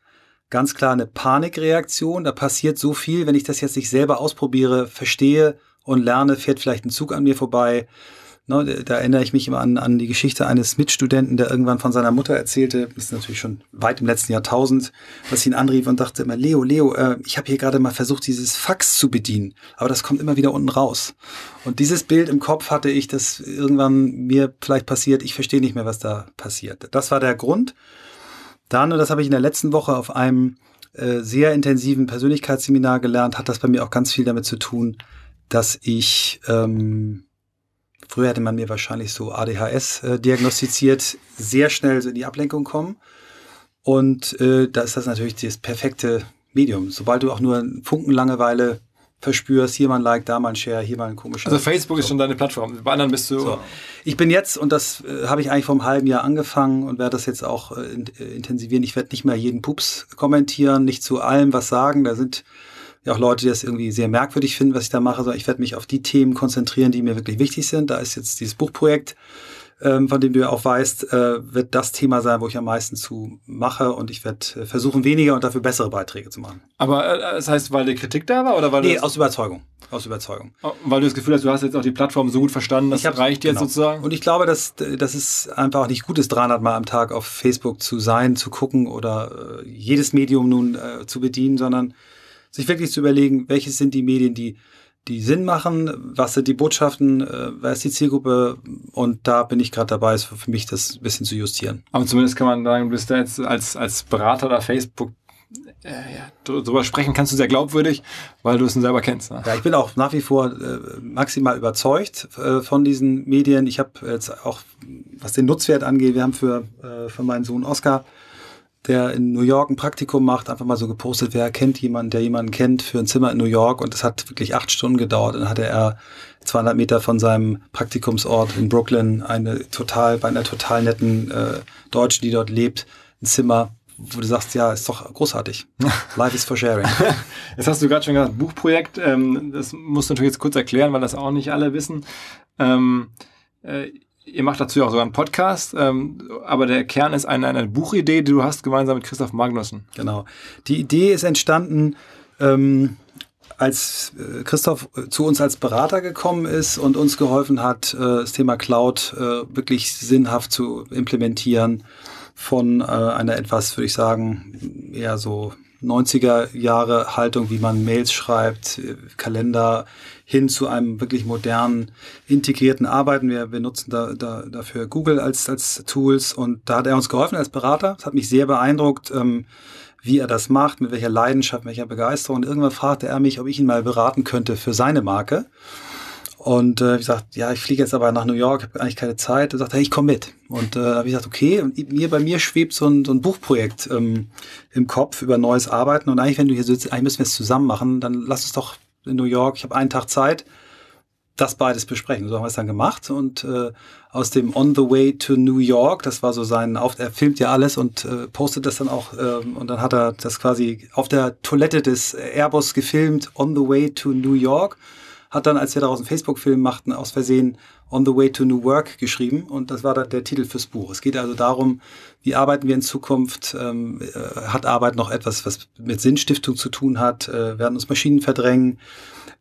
ganz klar eine Panikreaktion. Da passiert so viel, wenn ich das jetzt nicht selber ausprobiere, verstehe und lerne, fährt vielleicht ein Zug an mir vorbei. Ne, da erinnere ich mich immer an, an die Geschichte eines Mitstudenten, der irgendwann von seiner Mutter erzählte, das ist natürlich schon weit im letzten Jahrtausend, dass ihn anrief und dachte immer, Leo, Leo, äh, ich habe hier gerade mal versucht, dieses Fax zu bedienen, aber das kommt immer wieder unten raus. Und dieses Bild im Kopf hatte ich, dass irgendwann mir vielleicht passiert, ich verstehe nicht mehr, was da passiert. Das war der Grund. Dann, und das habe ich in der letzten Woche auf einem äh, sehr intensiven Persönlichkeitsseminar gelernt, hat das bei mir auch ganz viel damit zu tun, dass ich ähm, Früher hätte man mir wahrscheinlich so ADHS äh, diagnostiziert, sehr schnell so in die Ablenkung kommen. Und äh, da ist das natürlich das perfekte Medium. Sobald du auch nur einen Funken Langeweile verspürst, hier mal ein Like, da mal ein Share, hier mal ein komischer. Also Facebook so. ist schon deine Plattform. Bei anderen bist du. So. Ich bin jetzt, und das äh, habe ich eigentlich vor einem halben Jahr angefangen und werde das jetzt auch äh, intensivieren. Ich werde nicht mehr jeden Pups kommentieren, nicht zu allem was sagen. Da sind ja auch Leute, die das irgendwie sehr merkwürdig finden, was ich da mache, sondern ich werde mich auf die Themen konzentrieren, die mir wirklich wichtig sind. Da ist jetzt dieses Buchprojekt, ähm, von dem du ja auch weißt, äh, wird das Thema sein, wo ich am meisten zu mache und ich werde äh, versuchen, weniger und dafür bessere Beiträge zu machen. Aber äh, das heißt, weil die Kritik da war oder weil Nee, aus Überzeugung. Aus Überzeugung. Oh, weil du das Gefühl hast, du hast jetzt auch die Plattform so gut verstanden, das hab, reicht jetzt genau. sozusagen? Und ich glaube, dass, dass es einfach nicht gut ist, 300 Mal am Tag auf Facebook zu sein, zu gucken oder äh, jedes Medium nun äh, zu bedienen, sondern sich wirklich zu überlegen, welches sind die Medien, die die Sinn machen, was sind die Botschaften, äh, wer ist die Zielgruppe und da bin ich gerade dabei, ist für mich das ein bisschen zu justieren. Aber zumindest kann man sagen, du bist da jetzt als, als Berater der Facebook äh, ja, darüber sprechen kannst du sehr glaubwürdig, weil du es selber kennst. Ne? Ja, ich bin auch nach wie vor äh, maximal überzeugt äh, von diesen Medien. Ich habe jetzt auch, was den Nutzwert angeht, wir haben für, äh, für meinen Sohn Oscar der in New York ein Praktikum macht, einfach mal so gepostet, wer kennt jemanden, der jemanden kennt für ein Zimmer in New York und das hat wirklich acht Stunden gedauert. Dann hatte er 200 Meter von seinem Praktikumsort in Brooklyn eine total, bei einer total netten äh, Deutschen, die dort lebt, ein Zimmer, wo du sagst, ja, ist doch großartig. [LAUGHS] Life is for sharing. [LAUGHS] Jetzt hast du gerade schon gesagt, Buchprojekt, ähm, das musst du natürlich jetzt kurz erklären, weil das auch nicht alle wissen. Ähm, äh, Ihr macht dazu auch sogar einen Podcast, ähm, aber der Kern ist eine, eine Buchidee, die du hast gemeinsam mit Christoph Magnussen. Genau. Die Idee ist entstanden, ähm, als äh, Christoph äh, zu uns als Berater gekommen ist und uns geholfen hat, äh, das Thema Cloud äh, wirklich sinnhaft zu implementieren von äh, einer etwas, würde ich sagen, eher so 90er Jahre Haltung, wie man Mails schreibt, Kalender, hin zu einem wirklich modernen, integrierten Arbeiten. Wir, wir nutzen da, da, dafür Google als, als Tools und da hat er uns geholfen als Berater. Das hat mich sehr beeindruckt, ähm, wie er das macht, mit welcher Leidenschaft, mit welcher Begeisterung. Und irgendwann fragte er mich, ob ich ihn mal beraten könnte für seine Marke. Und äh, ich sagte, ja, ich fliege jetzt aber nach New York, habe eigentlich keine Zeit. Er sagte, hey, ich komme mit. Und äh, habe ich gesagt, okay. Und mir bei mir schwebt so ein, so ein Buchprojekt ähm, im Kopf über neues Arbeiten. Und eigentlich, wenn du hier sitzt, eigentlich müssen wir es zusammen machen, dann lass uns doch in New York, ich habe einen Tag Zeit, das beides besprechen. So haben wir es dann gemacht und äh, aus dem On the Way to New York, das war so sein, auf, er filmt ja alles und äh, postet das dann auch ähm, und dann hat er das quasi auf der Toilette des Airbus gefilmt, On the Way to New York, hat dann, als wir daraus einen Facebook-Film machten, aus Versehen On the Way to New Work geschrieben und das war der Titel fürs Buch. Es geht also darum, wie arbeiten wir in Zukunft? Ähm, äh, hat Arbeit noch etwas, was mit Sinnstiftung zu tun hat? Äh, werden uns Maschinen verdrängen?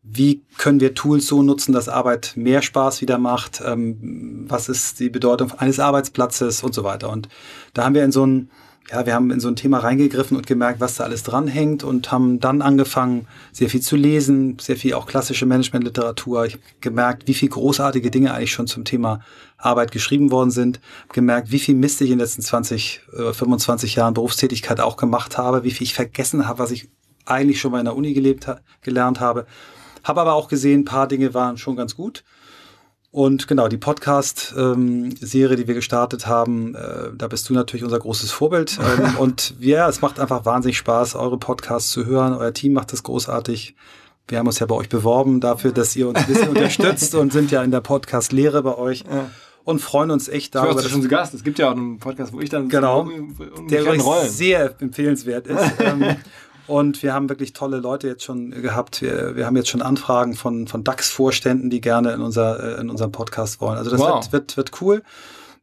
Wie können wir Tools so nutzen, dass Arbeit mehr Spaß wieder macht? Ähm, was ist die Bedeutung eines Arbeitsplatzes und so weiter? Und da haben wir in so ein ja, wir haben in so ein Thema reingegriffen und gemerkt, was da alles dranhängt und haben dann angefangen, sehr viel zu lesen, sehr viel auch klassische Managementliteratur. Ich habe gemerkt, wie viel großartige Dinge eigentlich schon zum Thema Arbeit geschrieben worden sind. Gemerkt, wie viel Mist ich in den letzten 20, äh, 25 Jahren Berufstätigkeit auch gemacht habe, wie viel ich vergessen habe, was ich eigentlich schon mal in der Uni gelebt, gelernt habe. Habe aber auch gesehen, ein paar Dinge waren schon ganz gut. Und genau, die Podcast-Serie, die wir gestartet haben, äh, da bist du natürlich unser großes Vorbild. [LAUGHS] Ähm, und ja, es macht einfach wahnsinnig Spaß, eure Podcasts zu hören. Euer Team macht das großartig. Wir haben uns ja bei euch beworben dafür, dass ihr uns ein bisschen [LAUGHS] unterstützt und sind ja in der Podcast-Lehre bei euch. Ja. Und freuen uns echt darüber. Du schon zu Gast. Es gibt ja auch einen Podcast, wo ich dann genau, der übrigens sehr empfehlenswert ist. [LAUGHS] Und wir haben wirklich tolle Leute jetzt schon gehabt. Wir, wir haben jetzt schon Anfragen von, von DAX-Vorständen, die gerne in, unser, äh, in unserem Podcast wollen. Also das wow. wird, wird, wird cool.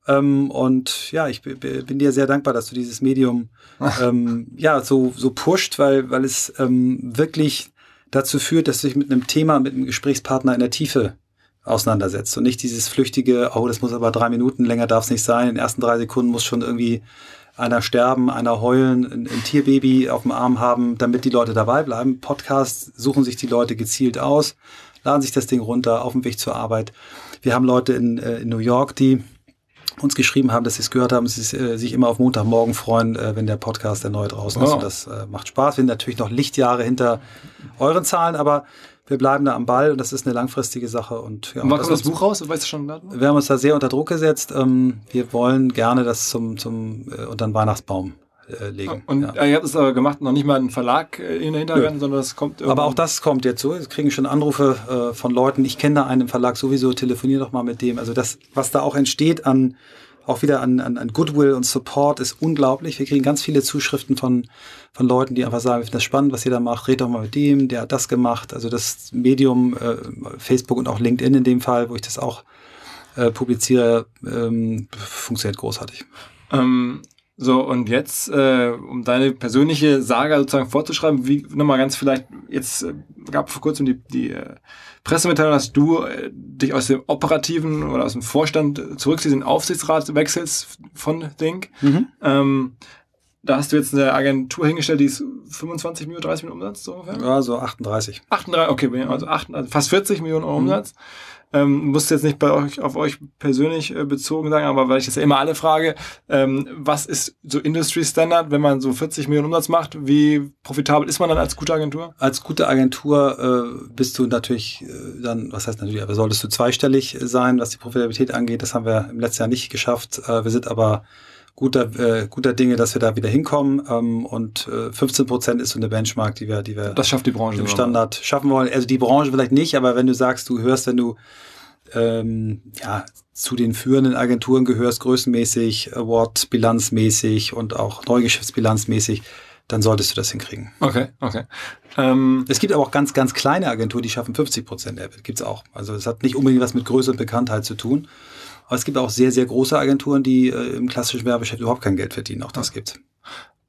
Ähm, und ja, ich bin dir sehr dankbar, dass du dieses Medium [LAUGHS] ähm, ja so, so pusht, weil, weil es ähm, wirklich dazu führt, dass du dich mit einem Thema, mit einem Gesprächspartner in der Tiefe auseinandersetzt und nicht dieses flüchtige, oh, das muss aber drei Minuten, länger darf es nicht sein, in den ersten drei Sekunden muss schon irgendwie einer sterben, einer heulen, ein, ein, Tierbaby auf dem Arm haben, damit die Leute dabei bleiben. Podcasts suchen sich die Leute gezielt aus, laden sich das Ding runter auf dem Weg zur Arbeit. Wir haben Leute in, äh, in New York, die uns geschrieben haben, dass sie es gehört haben, sie äh, sich immer auf Montagmorgen freuen, äh, wenn der Podcast erneut draußen ist. Und das äh, macht Spaß. Wir sind natürlich noch Lichtjahre hinter euren Zahlen, aber wir bleiben da am Ball und das ist eine langfristige Sache. Und, ja, und wann kommt das Buch raus? Weißt du schon? Wir haben uns da sehr unter Druck gesetzt. Ähm, wir wollen gerne das zum, zum äh, unter den Weihnachtsbaum äh, legen. Und ja. ihr habt es aber gemacht, noch nicht mal einen Verlag äh, in der Hinterhand, ja. sondern das kommt Aber auch das kommt jetzt so. Wir kriegen schon Anrufe äh, von Leuten. Ich kenne da einen im Verlag sowieso, telefoniere doch mal mit dem. Also das, was da auch entsteht an auch wieder an, an, an Goodwill und Support ist unglaublich. Wir kriegen ganz viele Zuschriften von, von Leuten, die einfach sagen, ich finde das spannend, was ihr da macht, red doch mal mit dem, der hat das gemacht. Also das Medium, äh, Facebook und auch LinkedIn in dem Fall, wo ich das auch äh, publiziere, ähm, funktioniert großartig. Ähm, so, und jetzt, äh, um deine persönliche Saga sozusagen vorzuschreiben, wie nochmal ganz vielleicht, jetzt äh, gab vor kurzem die, die äh, Pressemitteilung, dass du äh, dich aus dem operativen oder aus dem Vorstand zurückziehst, den Aufsichtsrat wechselst von Think. Mhm. Ähm, da hast du jetzt eine Agentur hingestellt, die ist 25 Millionen, 30 Millionen Umsatz so ungefähr? Ja, so 38. 38, okay, also, 8, also fast 40 Millionen Euro mhm. Ähm, muss jetzt nicht bei euch auf euch persönlich äh, bezogen sagen, aber weil ich das ja immer alle frage, ähm, was ist so Industry Standard, wenn man so 40 Millionen Umsatz macht? Wie profitabel ist man dann als gute Agentur? Als gute Agentur äh, bist du natürlich äh, dann, was heißt natürlich, aber solltest du zweistellig sein, was die Profitabilität angeht. Das haben wir im letzten Jahr nicht geschafft. Äh, wir sind aber guter, äh, guter Dinge, dass wir da wieder hinkommen. Ähm, und äh, 15 Prozent ist so eine Benchmark, die wir, die wir das schafft die Branche im Standard oder? schaffen wollen. Also die Branche vielleicht nicht, aber wenn du sagst, du hörst, wenn du ähm, ja, zu den führenden Agenturen gehörst, größenmäßig, Award, bilanzmäßig und auch Neugeschäftsbilanzmäßig, dann solltest du das hinkriegen. Okay, okay. Ähm, es gibt aber auch ganz, ganz kleine Agenturen, die schaffen 50 Prozent EBIT. Gibt's auch. Also es hat nicht unbedingt was mit Größe und Bekanntheit zu tun. Aber es gibt auch sehr, sehr große Agenturen, die äh, im klassischen Werbegeschäft überhaupt kein Geld verdienen. Auch das ja. gibt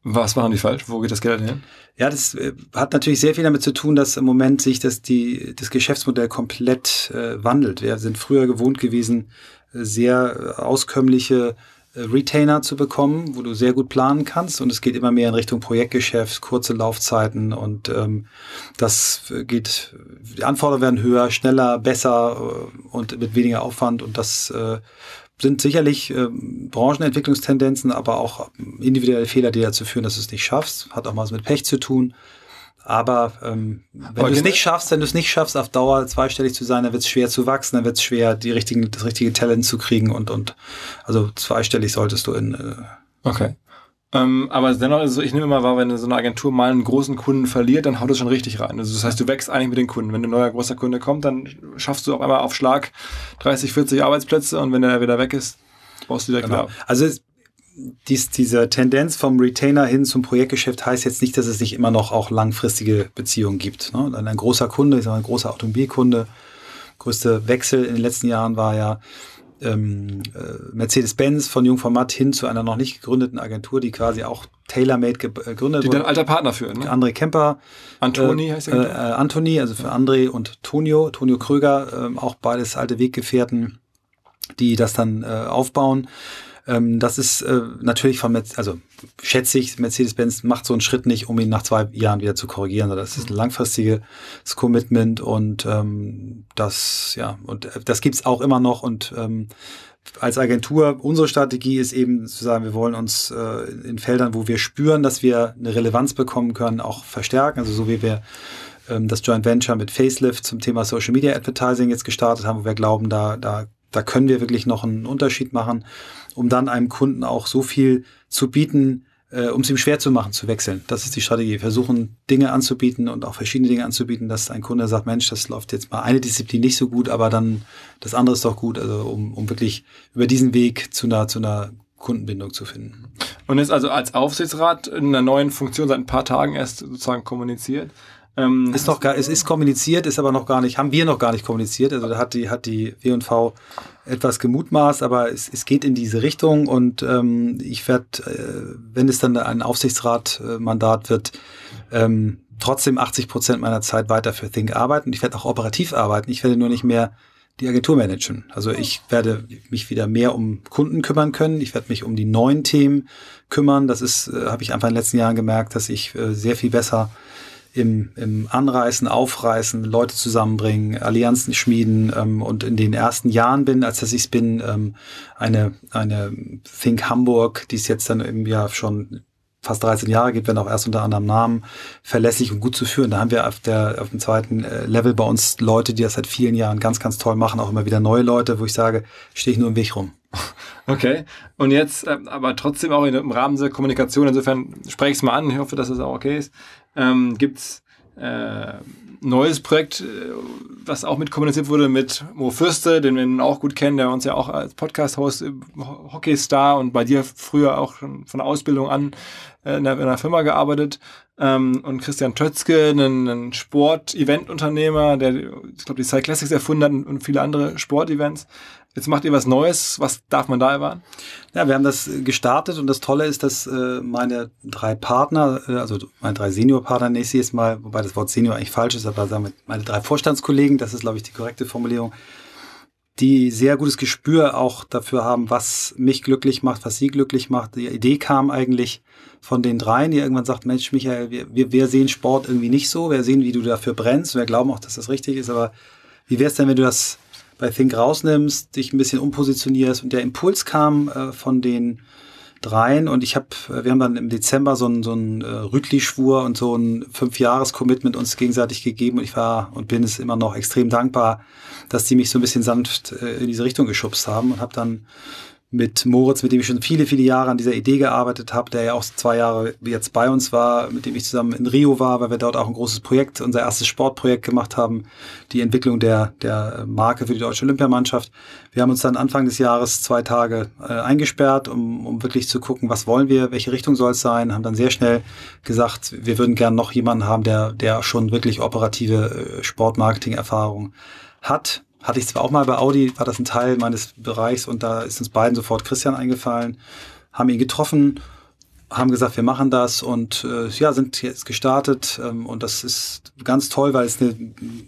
was machen die falsch? Wo geht das Geld hin? Ja, das äh, hat natürlich sehr viel damit zu tun, dass im Moment sich das, die, das Geschäftsmodell komplett äh, wandelt. Wir sind früher gewohnt gewesen, sehr auskömmliche äh, Retainer zu bekommen, wo du sehr gut planen kannst und es geht immer mehr in Richtung Projektgeschäft, kurze Laufzeiten und ähm, das geht, die Anforderungen werden höher, schneller, besser äh, und mit weniger Aufwand und das äh, sind sicherlich äh, Branchenentwicklungstendenzen, aber auch individuelle Fehler, die dazu führen, dass du es nicht schaffst. Hat auch was mit Pech zu tun. Aber ähm, wenn du es nicht schaffst, wenn du es nicht schaffst, auf Dauer zweistellig zu sein, dann wird es schwer zu wachsen, dann wird es schwer, die richtigen, das richtige Talent zu kriegen und und also zweistellig solltest du in. Äh, okay. Ähm, aber dennoch ist es so, ich nehme immer wahr, wenn so eine Agentur mal einen großen Kunden verliert, dann haut es schon richtig rein. Also das heißt, du wächst eigentlich mit den Kunden. Wenn ein neuer großer Kunde kommt, dann schaffst du auf einmal auf Schlag 30, 40 Arbeitsplätze und wenn der wieder weg ist, brauchst du direkt genau. wieder. Also dies, diese Tendenz vom Retainer hin zum Projektgeschäft heißt jetzt nicht, dass es nicht immer noch auch langfristige Beziehungen gibt. Ne? Ein großer Kunde, ich sage ein großer Automobilkunde, größte Wechsel in den letzten Jahren war ja ähm, äh, Mercedes-Benz von Jungformat hin zu einer noch nicht gegründeten Agentur, die quasi auch TaylorMade äh, gegründet wurde. Die dann alter Partner führen, ne? André Kemper. Antoni äh, heißt er. Äh, Antoni, also für André und Tonio, Tonio Kröger, äh, auch beides alte Weggefährten, die das dann äh, aufbauen. Ähm, das ist äh, natürlich von, Mercedes, also schätze ich, Mercedes-Benz macht so einen Schritt nicht, um ihn nach zwei Jahren wieder zu korrigieren, das ist ein langfristiges Commitment und ähm, das, ja, und äh, das gibt's auch immer noch und ähm, als Agentur, unsere Strategie ist eben zu sagen, wir wollen uns äh, in Feldern, wo wir spüren, dass wir eine Relevanz bekommen können, auch verstärken. Also so wie wir ähm, das Joint Venture mit Facelift zum Thema Social Media Advertising jetzt gestartet haben, wo wir glauben, da, da, da können wir wirklich noch einen Unterschied machen um dann einem Kunden auch so viel zu bieten, äh, um es ihm schwer zu machen, zu wechseln. Das ist die Strategie. Versuchen Dinge anzubieten und auch verschiedene Dinge anzubieten, dass ein Kunde sagt, Mensch, das läuft jetzt mal eine Disziplin nicht so gut, aber dann das andere ist doch gut. Also um, um wirklich über diesen Weg zu einer, zu einer Kundenbindung zu finden. Und ist also als Aufsichtsrat in einer neuen Funktion seit ein paar Tagen erst sozusagen kommuniziert. Ähm, ist noch gar, es ist kommuniziert, ist aber noch gar nicht, haben wir noch gar nicht kommuniziert. Also da hat die, hat die W&V etwas gemutmaßt, aber es, es geht in diese Richtung und ähm, ich werde, äh, wenn es dann ein Aufsichtsratmandat wird, ähm, trotzdem 80 Prozent meiner Zeit weiter für Think arbeiten. Ich werde auch operativ arbeiten. Ich werde nur nicht mehr die Agentur managen. Also ich werde mich wieder mehr um Kunden kümmern können. Ich werde mich um die neuen Themen kümmern. Das ist, äh, habe ich einfach in den letzten Jahren gemerkt, dass ich äh, sehr viel besser im, im Anreißen, Aufreißen, Leute zusammenbringen, Allianzen schmieden ähm, und in den ersten Jahren bin, als dass ich bin, ähm, eine, eine Think Hamburg, die es jetzt dann im Jahr schon fast 13 Jahre gibt, wenn auch erst unter anderem Namen, verlässlich und gut zu führen. Da haben wir auf, der, auf dem zweiten äh, Level bei uns Leute, die das seit vielen Jahren ganz, ganz toll machen, auch immer wieder neue Leute, wo ich sage, stehe ich nur im Weg rum. Okay, und jetzt ähm, aber trotzdem auch im Rahmen der Kommunikation, insofern spreche ich es mal an, ich hoffe, dass das auch okay ist, ähm, gibt es äh, neues Projekt, äh, was auch mit kommuniziert wurde mit Mo Fürste, den wir auch gut kennen, der uns ja auch als Podcast-Host Hockeystar und bei dir früher auch schon von der Ausbildung an äh, in, einer, Firma gearbeitet. Ähm, und Christian Tötzke, ein Sport-Event-Unternehmer, der, ich glaube, die Cyclassics erfunden hat und viele andere Sportevents. Jetzt macht ihr was Neues. Was darf man da erwarten? Ja, wir haben das gestartet und das Tolle ist, dass äh, meine drei Partner, äh, also meine drei Seniorpartner nächstes Mal, wobei das Wort Senior eigentlich falsch ist, aber sagen wir meine drei Vorstandskollegen, das ist, glaube ich, die korrekte Formulierung, die sehr gutes Gespür auch dafür haben, was mich glücklich macht, was sie glücklich macht. Die Idee kam eigentlich von den dreien, die irgendwann sagt, Mensch, Michael, wir, wir, wir sehen Sport irgendwie nicht so, wir sehen, wie du dafür brennst, wir glauben auch, dass das richtig ist, aber wie wäre es denn, wenn du das bei Think rausnimmst, dich ein bisschen umpositionierst und der Impuls kam äh, von den dreien und ich habe, äh, wir haben dann im Dezember so einen so äh, Rütli-Schwur und so ein Fünf-Jahres-Commitment uns gegenseitig gegeben und ich war und bin es immer noch extrem dankbar, dass die mich so ein bisschen sanft äh, in diese Richtung geschubst haben und habe dann mit Moritz, mit dem ich schon viele, viele Jahre an dieser Idee gearbeitet habe, der ja auch zwei Jahre jetzt bei uns war, mit dem ich zusammen in Rio war, weil wir dort auch ein großes Projekt, unser erstes Sportprojekt gemacht haben, die Entwicklung der, der Marke für die deutsche Olympiamannschaft. Wir haben uns dann Anfang des Jahres zwei Tage äh, eingesperrt, um, um wirklich zu gucken, was wollen wir, welche Richtung soll es sein, haben dann sehr schnell gesagt, wir würden gern noch jemanden haben, der, der schon wirklich operative äh, Sportmarketing-Erfahrung hat hatte ich zwar auch mal bei Audi, war das ein Teil meines Bereichs und da ist uns beiden sofort Christian eingefallen, haben ihn getroffen, haben gesagt, wir machen das und äh, ja, sind jetzt gestartet ähm, und das ist ganz toll, weil es eine,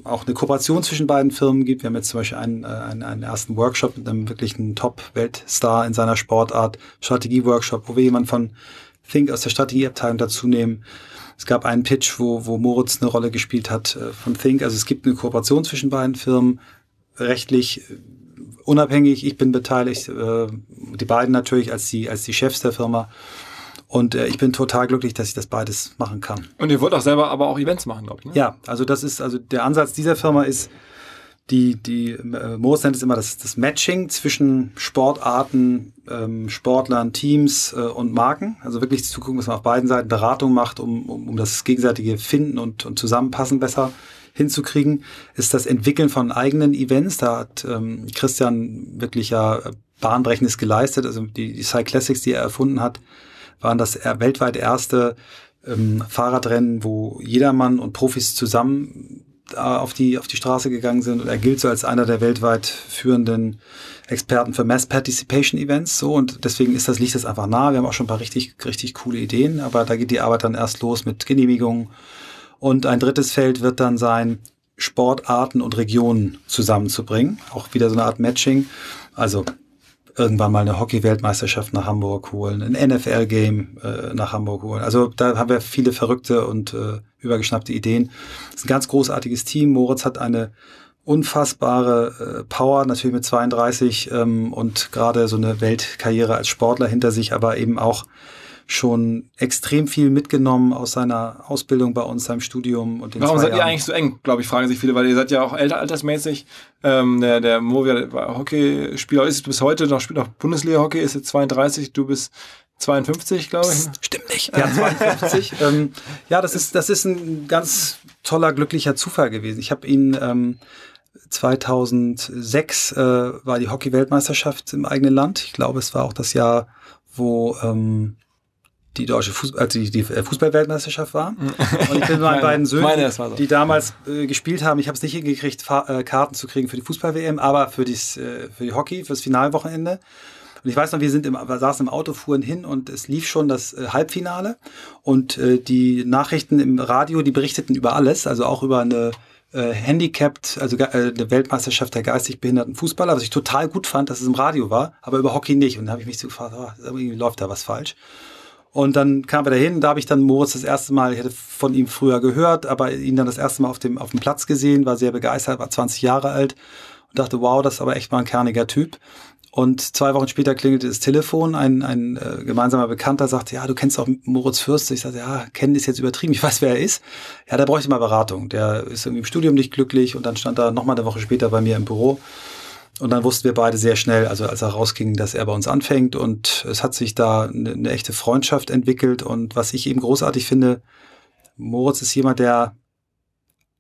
auch eine Kooperation zwischen beiden Firmen gibt. Wir haben jetzt zum Beispiel einen, äh, einen, einen ersten Workshop mit einem wirklichen Top-Weltstar in seiner Sportart, Strategie-Workshop, wo wir jemanden von Think aus der Strategieabteilung dazu nehmen. Es gab einen Pitch, wo, wo Moritz eine Rolle gespielt hat äh, von Think. Also es gibt eine Kooperation zwischen beiden Firmen rechtlich äh, unabhängig. Ich bin beteiligt, äh, die beiden natürlich als die, als die Chefs der Firma. Und äh, ich bin total glücklich, dass ich das beides machen kann. Und ihr wollt auch selber aber auch Events machen, glaube ich. Ne? Ja, also das ist, also der Ansatz dieser Firma ist, die, die äh, Moos nennt es immer das, das Matching zwischen Sportarten, ähm, Sportlern, Teams äh, und Marken. Also wirklich zu gucken, dass man auf beiden Seiten Beratung macht, um, um, um das gegenseitige Finden und, und Zusammenpassen besser hinzukriegen, ist das Entwickeln von eigenen Events. Da hat ähm, Christian wirklich ja Bahnbrechendes geleistet. Also die, die Cyclassics, die er erfunden hat, waren das weltweit erste ähm, Fahrradrennen, wo jedermann und Profis zusammen auf die, auf die Straße gegangen sind und er gilt so als einer der weltweit führenden Experten für Mass Participation Events, so und deswegen ist das, liegt das einfach nah. Wir haben auch schon ein paar richtig, richtig coole Ideen, aber da geht die Arbeit dann erst los mit Genehmigungen und ein drittes Feld wird dann sein, Sportarten und Regionen zusammenzubringen. Auch wieder so eine Art Matching. Also irgendwann mal eine Hockey-Weltmeisterschaft nach Hamburg holen, ein NFL-Game äh, nach Hamburg holen. Also da haben wir viele verrückte und äh, übergeschnappte Ideen. Das ist ein ganz großartiges Team. Moritz hat eine unfassbare äh, Power, natürlich mit 32 ähm, und gerade so eine Weltkarriere als Sportler hinter sich, aber eben auch schon extrem viel mitgenommen aus seiner Ausbildung bei uns, seinem Studium und den Warum seid Jahren. ihr eigentlich so eng, glaube ich, fragen sich viele, weil ihr seid ja auch älter altersmäßig. Ähm, der, der Movia war Hockeyspieler, ist bis heute noch, spielt noch Bundesliga-Hockey, ist jetzt 32, du bist 52, glaube ich. Stimmt nicht. Ja, 52. [LAUGHS] ähm, ja, das ist, das ist ein ganz toller, glücklicher Zufall gewesen. Ich habe ihn ähm, 2006 äh, war die Hockey-Weltmeisterschaft im eigenen Land. Ich glaube, es war auch das Jahr, wo ähm, die deutsche Fußball, also die, die Fußballweltmeisterschaft war. Und ich bin mit [LAUGHS] meinen beiden Söhnen, so. die damals äh, gespielt haben, ich habe es nicht hingekriegt, Fa äh, Karten zu kriegen für die Fußball-WM, aber für, dies, äh, für die Hockey, fürs Finalwochenende. Und ich weiß noch, wir sind im, wir saßen im Auto, fuhren hin und es lief schon das äh, Halbfinale. Und äh, die Nachrichten im Radio, die berichteten über alles, also auch über eine äh, handicapped, also äh, eine Weltmeisterschaft der geistig behinderten Fußballer, was ich total gut fand, dass es im Radio war, aber über Hockey nicht. Und da habe ich mich so gefragt, oh, irgendwie läuft da was falsch. Und dann kamen wir dahin, da habe ich dann Moritz das erste Mal, ich hätte von ihm früher gehört, aber ihn dann das erste Mal auf dem, auf dem Platz gesehen, war sehr begeistert, war 20 Jahre alt und dachte, wow, das ist aber echt mal ein kerniger Typ. Und zwei Wochen später klingelte das Telefon. Ein, ein äh, gemeinsamer Bekannter sagte, ja, du kennst auch Moritz Fürst. Ich sagte, ja, kennen ist jetzt übertrieben. Ich weiß, wer er ist. Ja, da bräuchte mal Beratung. Der ist irgendwie im Studium nicht glücklich. Und dann stand er nochmal eine Woche später bei mir im Büro. Und dann wussten wir beide sehr schnell, also als er rausging, dass er bei uns anfängt. Und es hat sich da eine, eine echte Freundschaft entwickelt. Und was ich eben großartig finde, Moritz ist jemand, der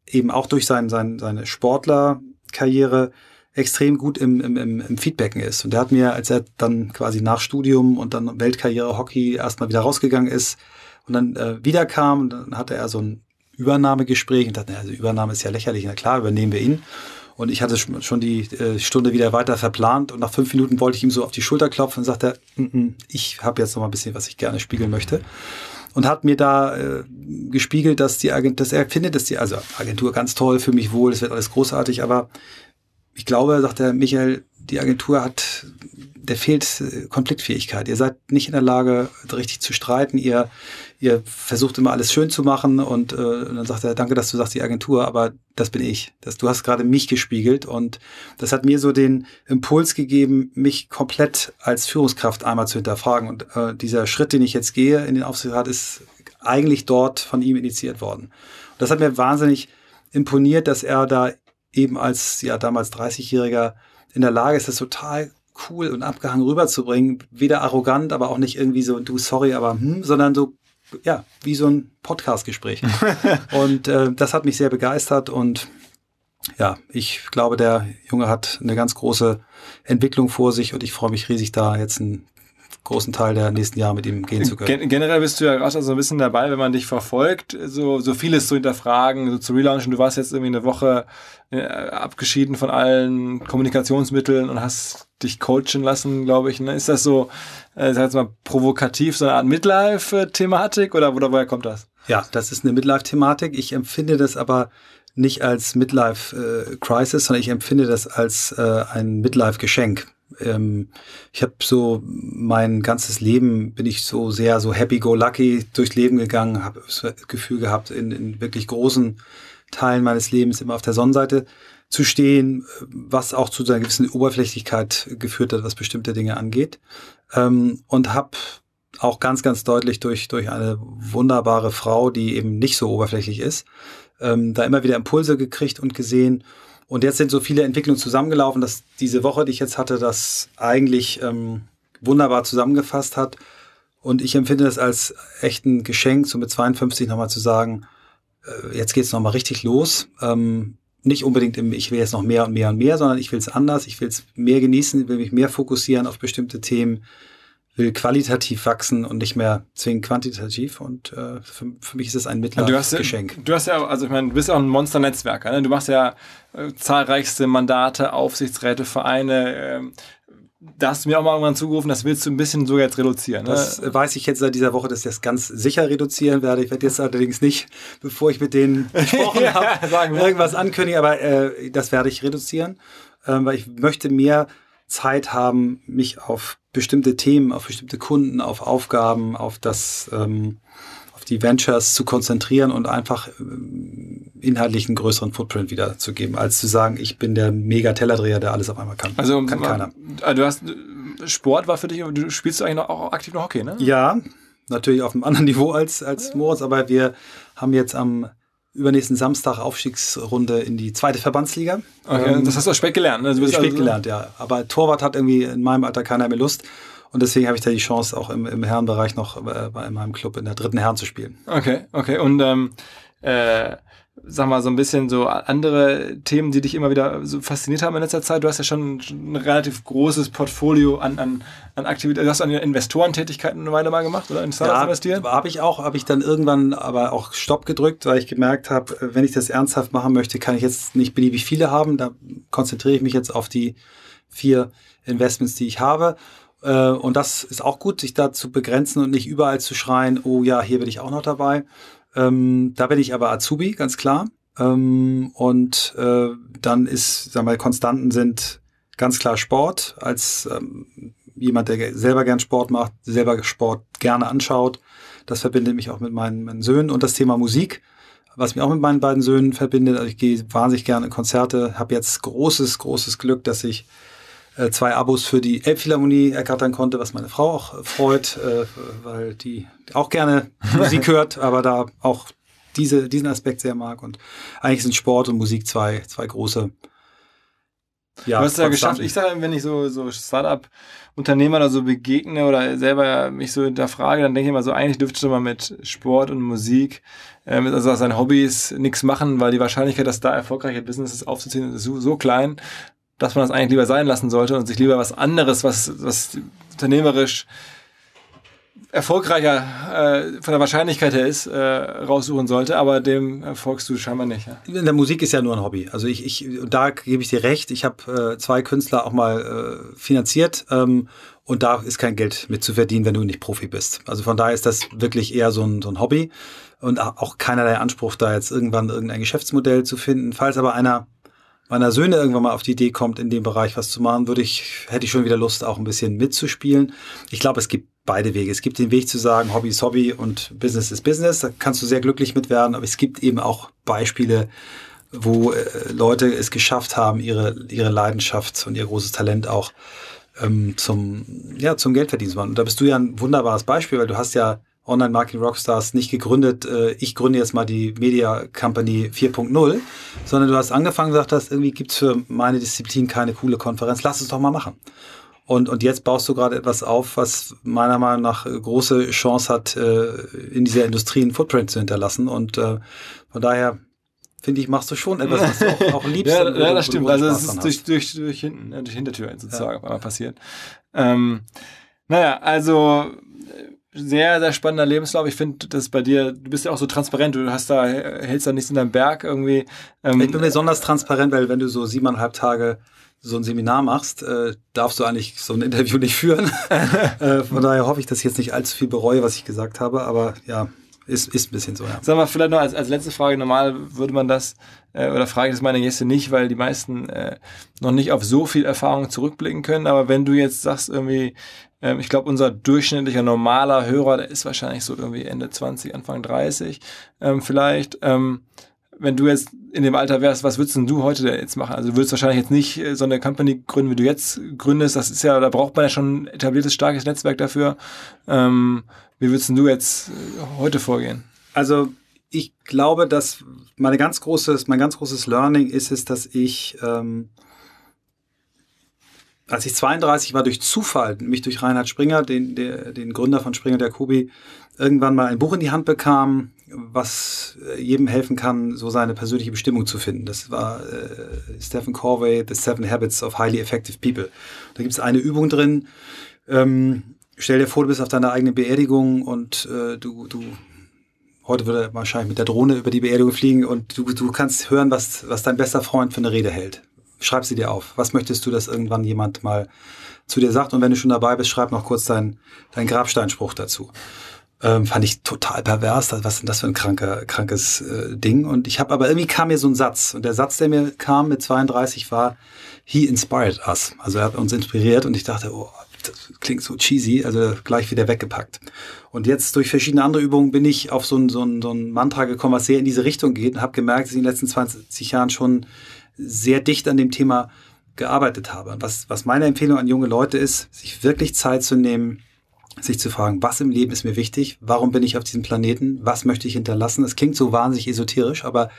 eben auch durch sein, sein, seine Sportlerkarriere extrem gut im, im, im Feedbacken ist. Und der hat mir, als er dann quasi nach Studium und dann Weltkarriere Hockey erstmal wieder rausgegangen ist und dann äh, wiederkam, dann hatte er so ein Übernahmegespräch und dachte, naja, also Übernahme ist ja lächerlich, na klar, übernehmen wir ihn. Und ich hatte schon die äh, Stunde wieder weiter verplant und nach fünf Minuten wollte ich ihm so auf die Schulter klopfen und sagte, N -n, ich habe jetzt noch mal ein bisschen, was ich gerne spiegeln möchte und hat mir da äh, gespiegelt, dass die Agent, dass er findet, dass die also Agentur ganz toll, für mich wohl, es wird alles großartig, aber ich glaube, sagt der Michael, die Agentur hat, der fehlt äh, Konfliktfähigkeit. Ihr seid nicht in der Lage, richtig zu streiten. Ihr, ihr versucht immer alles schön zu machen und, äh, und dann sagt er, danke, dass du sagst, die Agentur, aber das bin ich. Das, du hast gerade mich gespiegelt und das hat mir so den Impuls gegeben, mich komplett als Führungskraft einmal zu hinterfragen. Und äh, dieser Schritt, den ich jetzt gehe in den Aufsichtsrat, ist eigentlich dort von ihm initiiert worden. Und das hat mir wahnsinnig imponiert, dass er da eben als ja damals 30-Jähriger in der Lage ist, das total cool und abgehangen rüberzubringen. Weder arrogant, aber auch nicht irgendwie so, du sorry, aber hm, sondern so, ja, wie so ein Podcast-Gespräch. [LAUGHS] und äh, das hat mich sehr begeistert und ja, ich glaube, der Junge hat eine ganz große Entwicklung vor sich und ich freue mich riesig, da jetzt ein großen Teil der nächsten Jahre mit ihm gehen zu können. Gen generell bist du ja gerade so ein bisschen dabei, wenn man dich verfolgt, so, so vieles zu hinterfragen, so zu relaunchen. Du warst jetzt irgendwie eine Woche äh, abgeschieden von allen Kommunikationsmitteln und hast dich coachen lassen, glaube ich. Ne? Ist das so, äh, sag jetzt mal, provokativ, so eine Art Midlife-Thematik oder, oder woher kommt das? Ja, das ist eine Midlife-Thematik. Ich empfinde das aber nicht als Midlife-Crisis, äh, sondern ich empfinde das als äh, ein Midlife-Geschenk ähm, ich habe so mein ganzes Leben bin ich so sehr so happy-go-lucky durchs Leben gegangen, habe das Gefühl gehabt, in, in wirklich großen Teilen meines Lebens immer auf der Sonnenseite zu stehen, was auch zu einer gewissen Oberflächlichkeit geführt hat, was bestimmte Dinge angeht. Ähm, und habe auch ganz, ganz deutlich durch, durch eine wunderbare Frau, die eben nicht so oberflächlich ist, ähm, da immer wieder Impulse gekriegt und gesehen und jetzt sind so viele Entwicklungen zusammengelaufen, dass diese Woche, die ich jetzt hatte, das eigentlich ähm, wunderbar zusammengefasst hat. Und ich empfinde das als echten Geschenk, so mit 52 nochmal zu sagen, äh, jetzt geht's nochmal richtig los. Ähm, nicht unbedingt im, ich will jetzt noch mehr und mehr und mehr, sondern ich will es anders, ich will es mehr genießen, will mich mehr fokussieren auf bestimmte Themen will qualitativ wachsen und nicht mehr zwingend quantitativ. Und äh, für, für mich ist es ein mittleres ja, Geschenk. Du hast ja, also ich meine, du bist ja auch ein Monster-Netzwerker. Ne? Du machst ja äh, zahlreichste Mandate, Aufsichtsräte, Vereine. Äh, da hast du mir auch mal irgendwann zugerufen, das willst du ein bisschen sogar jetzt reduzieren. Ne? Das weiß ich jetzt seit dieser Woche, dass ich das ganz sicher reduzieren werde. Ich werde jetzt allerdings nicht, bevor ich mit denen [LAUGHS] gesprochen ja, habe, irgendwas ankündigen, aber äh, das werde ich reduzieren, äh, weil ich möchte mehr Zeit haben, mich auf bestimmte Themen, auf bestimmte Kunden, auf Aufgaben, auf das, ähm, auf die Ventures zu konzentrieren und einfach ähm, inhaltlich einen größeren Footprint wiederzugeben, als zu sagen, ich bin der Mega-Tellerdreher, der alles auf einmal kann. Also kann keiner. Äh, du hast Sport war für dich, du spielst eigentlich noch, auch aktiv noch Hockey, ne? Ja, natürlich auf einem anderen [LAUGHS] Niveau als, als Moritz, aber wir haben jetzt am übernächsten Samstag Aufstiegsrunde in die zweite Verbandsliga. Okay, ähm, das hast du spät gelernt. Ne? Spät also gelernt, ja. Aber Torwart hat irgendwie in meinem Alter keiner mehr Lust. Und deswegen habe ich da die Chance, auch im, im Herrenbereich noch äh, bei meinem Club in der dritten Herren zu spielen. Okay, okay. Und ähm, äh, sag mal, so ein bisschen so andere Themen, die dich immer wieder so fasziniert haben in letzter Zeit? Du hast ja schon ein relativ großes Portfolio an, an, an Aktivitäten. Du hast an Investorentätigkeiten eine Weile mal gemacht oder in Startups ja, investieren? habe ich auch, habe ich dann irgendwann aber auch Stopp gedrückt, weil ich gemerkt habe, wenn ich das ernsthaft machen möchte, kann ich jetzt nicht beliebig viele haben. Da konzentriere ich mich jetzt auf die vier Investments, die ich habe. Äh, und das ist auch gut, sich da zu begrenzen und nicht überall zu schreien, oh ja, hier bin ich auch noch dabei. Ähm, da bin ich aber Azubi, ganz klar. Ähm, und äh, dann ist, sagen wir mal, Konstanten sind ganz klar Sport. Als ähm, jemand, der selber gern Sport macht, selber Sport gerne anschaut. Das verbindet mich auch mit meinen, meinen Söhnen und das Thema Musik was mich auch mit meinen beiden Söhnen verbindet. Also ich gehe wahnsinnig gerne in Konzerte, habe jetzt großes, großes Glück, dass ich zwei Abos für die Elbphilharmonie ergattern konnte, was meine Frau auch freut, äh, weil die auch gerne [LAUGHS] Musik hört, aber da auch diese, diesen Aspekt sehr mag. Und eigentlich sind Sport und Musik zwei, zwei große. Ja, du hast ja geschafft. Ich sage, wenn ich so, so Startup-Unternehmer oder so begegne oder selber mich so hinterfrage, dann denke ich immer so, eigentlich dürfte man mit Sport und Musik, ähm, also seinen Hobbys nichts machen, weil die Wahrscheinlichkeit, dass da erfolgreiche Businesses aufzuziehen, ist so, so klein, dass man das eigentlich lieber sein lassen sollte und sich lieber was anderes, was, was unternehmerisch erfolgreicher äh, von der Wahrscheinlichkeit her ist, äh, raussuchen sollte, aber dem folgst du scheinbar nicht. Ja? In der Musik ist ja nur ein Hobby. Also ich, ich da gebe ich dir recht. Ich habe äh, zwei Künstler auch mal äh, finanziert ähm, und da ist kein Geld mit zu verdienen, wenn du nicht Profi bist. Also von daher ist das wirklich eher so ein, so ein Hobby und auch keinerlei Anspruch, da jetzt irgendwann irgendein Geschäftsmodell zu finden. Falls aber einer meiner Söhne irgendwann mal auf die Idee kommt, in dem Bereich was zu machen, würde ich, hätte ich schon wieder Lust, auch ein bisschen mitzuspielen. Ich glaube, es gibt beide Wege. Es gibt den Weg zu sagen, Hobby ist Hobby und Business ist Business. Da kannst du sehr glücklich mit werden. Aber es gibt eben auch Beispiele, wo äh, Leute es geschafft haben, ihre, ihre Leidenschaft und ihr großes Talent auch ähm, zum, ja, zum Geldverdienen zu machen. Und da bist du ja ein wunderbares Beispiel, weil du hast ja Online-Marketing Rockstars nicht gegründet, äh, ich gründe jetzt mal die Media Company 4.0, sondern du hast angefangen und gesagt hast, irgendwie gibt's für meine Disziplin keine coole Konferenz, lass es doch mal machen. Und, und jetzt baust du gerade etwas auf, was meiner Meinung nach große Chance hat, äh, in dieser Industrie einen Footprint zu hinterlassen. Und äh, von daher finde ich, machst du schon etwas, was du auch, auch liebst. [LAUGHS] ja, ja, das stimmt. Also es ist durch, durch, durch, hinten, durch Hintertür sozusagen ja. passiert. Ähm, naja, also sehr, sehr spannender Lebenslauf. Ich finde, das bei dir, du bist ja auch so transparent, du hast da, hältst da nichts in deinem Berg irgendwie. Ähm, ich bin besonders transparent, weil wenn du so siebeneinhalb Tage so ein Seminar machst, äh, darfst du eigentlich so ein Interview nicht führen. [LAUGHS] äh, von daher hoffe ich, dass ich jetzt nicht allzu viel bereue, was ich gesagt habe, aber ja, ist, ist ein bisschen so, ja. Sag mal, vielleicht noch als, als letzte Frage, normal würde man das, äh, oder frage ich das meine Gäste nicht, weil die meisten äh, noch nicht auf so viel Erfahrung zurückblicken können, aber wenn du jetzt sagst irgendwie, ähm, ich glaube, unser durchschnittlicher normaler Hörer, der ist wahrscheinlich so irgendwie Ende 20, Anfang 30 ähm, vielleicht. Ähm, wenn du jetzt in dem Alter wärst, was würdest denn du heute jetzt machen? Also du würdest wahrscheinlich jetzt nicht äh, so eine Company gründen, wie du jetzt gründest. Das ist ja, da braucht man ja schon ein etabliertes, starkes Netzwerk dafür. Ähm, wie würdest du jetzt äh, heute vorgehen? Also ich glaube, dass meine ganz großes, mein ganz großes Learning ist es, dass ich ähm, als ich 32 war, durch Zufall, mich durch Reinhard Springer, den, der, den Gründer von Springer der Kubi, irgendwann mal ein Buch in die Hand bekam, was äh, jedem helfen kann, so seine persönliche Bestimmung zu finden. Das war äh, Stephen Corvey, The Seven Habits of Highly Effective People. Da gibt es eine Übung drin. Ähm, stell dir vor, du bist auf deiner eigenen Beerdigung und äh, du, du heute würde er wahrscheinlich mit der Drohne über die Beerdigung fliegen und du, du kannst hören, was, was dein bester Freund für eine Rede hält schreib sie dir auf. Was möchtest du, dass irgendwann jemand mal zu dir sagt? Und wenn du schon dabei bist, schreib noch kurz deinen dein Grabsteinspruch dazu. Ähm, fand ich total pervers. Was ist denn das für ein kranker, krankes äh, Ding? Und ich habe aber irgendwie kam mir so ein Satz. Und der Satz, der mir kam mit 32, war, he inspired us. Also er hat uns inspiriert und ich dachte, oh, das klingt so cheesy, also gleich wieder weggepackt. Und jetzt durch verschiedene andere Übungen bin ich auf so ein, so ein, so ein Mantra gekommen, was sehr in diese Richtung geht und habe gemerkt, dass ich in den letzten 20 Jahren schon sehr dicht an dem Thema gearbeitet habe. Was, was meine Empfehlung an junge Leute ist, sich wirklich Zeit zu nehmen, sich zu fragen, was im Leben ist mir wichtig, warum bin ich auf diesem Planeten, was möchte ich hinterlassen. Das klingt so wahnsinnig esoterisch, aber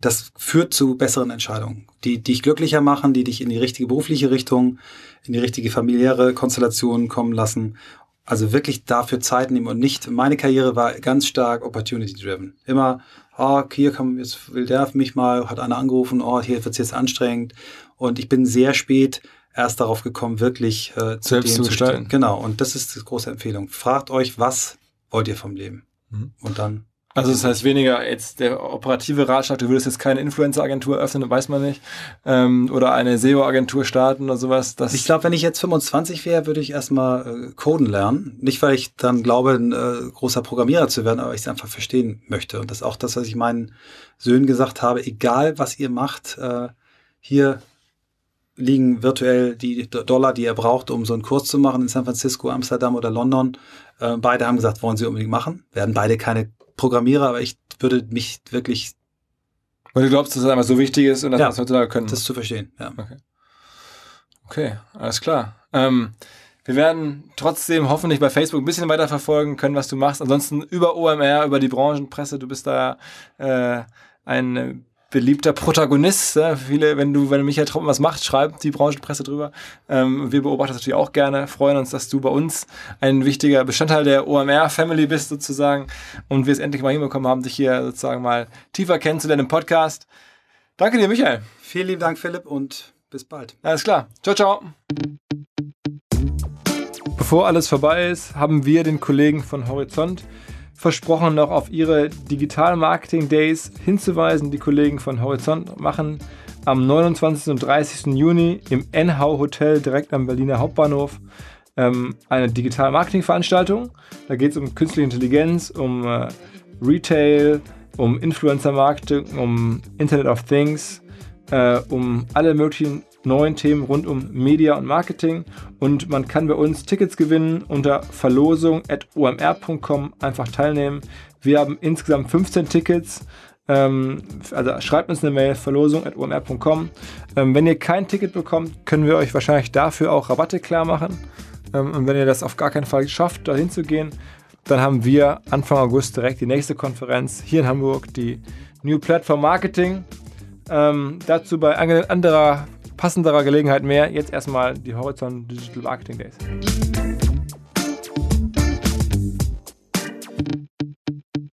das führt zu besseren Entscheidungen, die dich glücklicher machen, die dich in die richtige berufliche Richtung, in die richtige familiäre Konstellation kommen lassen Also wirklich dafür Zeit nehmen und nicht, meine Karriere war ganz stark opportunity-driven. Immer, oh, hier kann, jetzt will der mich mal, hat einer angerufen, oh, hier wird es jetzt anstrengend. Und ich bin sehr spät erst darauf gekommen, wirklich äh, zu Selbst dem zu gestalten. Genau, und das ist die große Empfehlung. Fragt euch, was wollt ihr vom Leben? Mhm. Und dann also das heißt weniger jetzt der operative Ratschlag, du würdest jetzt keine Influencer-Agentur öffnen, weiß man nicht, ähm, oder eine SEO-Agentur starten oder sowas. Das ich glaube, wenn ich jetzt 25 wäre, würde ich erstmal äh, coden lernen. Nicht, weil ich dann glaube, ein äh, großer Programmierer zu werden, aber ich es einfach verstehen möchte. Und das ist auch das, was ich meinen Söhnen gesagt habe, egal was ihr macht, äh, hier liegen virtuell die Dollar, die ihr braucht, um so einen Kurs zu machen in San Francisco, Amsterdam oder London. Äh, beide haben gesagt, wollen sie unbedingt machen. Werden beide keine Programmierer, aber ich würde mich wirklich. Weil du glaubst, dass es einfach so wichtig ist und dass ja, wir es heutzutage können. Das zu verstehen, ja. Okay, okay alles klar. Ähm, wir werden trotzdem hoffentlich bei Facebook ein bisschen weiter verfolgen können, was du machst. Ansonsten über OMR, über die Branchenpresse, du bist da äh, ein beliebter Protagonist. Ja, viele, wenn du, wenn Michael Troppen was macht, schreibt die Branchenpresse drüber. Ähm, wir beobachten das natürlich auch gerne, freuen uns, dass du bei uns ein wichtiger Bestandteil der OMR-Family bist sozusagen und wir es endlich mal hinbekommen haben, dich hier sozusagen mal tiefer kennenzulernen im Podcast. Danke dir, Michael. Vielen lieben Dank, Philipp, und bis bald. Alles klar. Ciao, ciao. Bevor alles vorbei ist, haben wir den Kollegen von Horizont versprochen, noch auf ihre Digital Marketing Days hinzuweisen. Die Kollegen von Horizont machen am 29. und 30. Juni im NHau Hotel direkt am Berliner Hauptbahnhof ähm, eine Digital Marketing Veranstaltung. Da geht es um künstliche Intelligenz, um äh, Retail, um Influencer Marketing, um Internet of Things, äh, um alle möglichen neuen Themen rund um Media und Marketing. Und man kann bei uns Tickets gewinnen unter verlosung.omr.com. Einfach teilnehmen. Wir haben insgesamt 15 Tickets. Ähm, also schreibt uns eine Mail, verlosung.omr.com. Ähm, wenn ihr kein Ticket bekommt, können wir euch wahrscheinlich dafür auch Rabatte klar machen. Ähm, und wenn ihr das auf gar keinen Fall schafft, dahin zu gehen, dann haben wir Anfang August direkt die nächste Konferenz hier in Hamburg, die New Platform Marketing. Dazu bei anderer passenderer Gelegenheit mehr. Jetzt erstmal die Horizon Digital Marketing Days.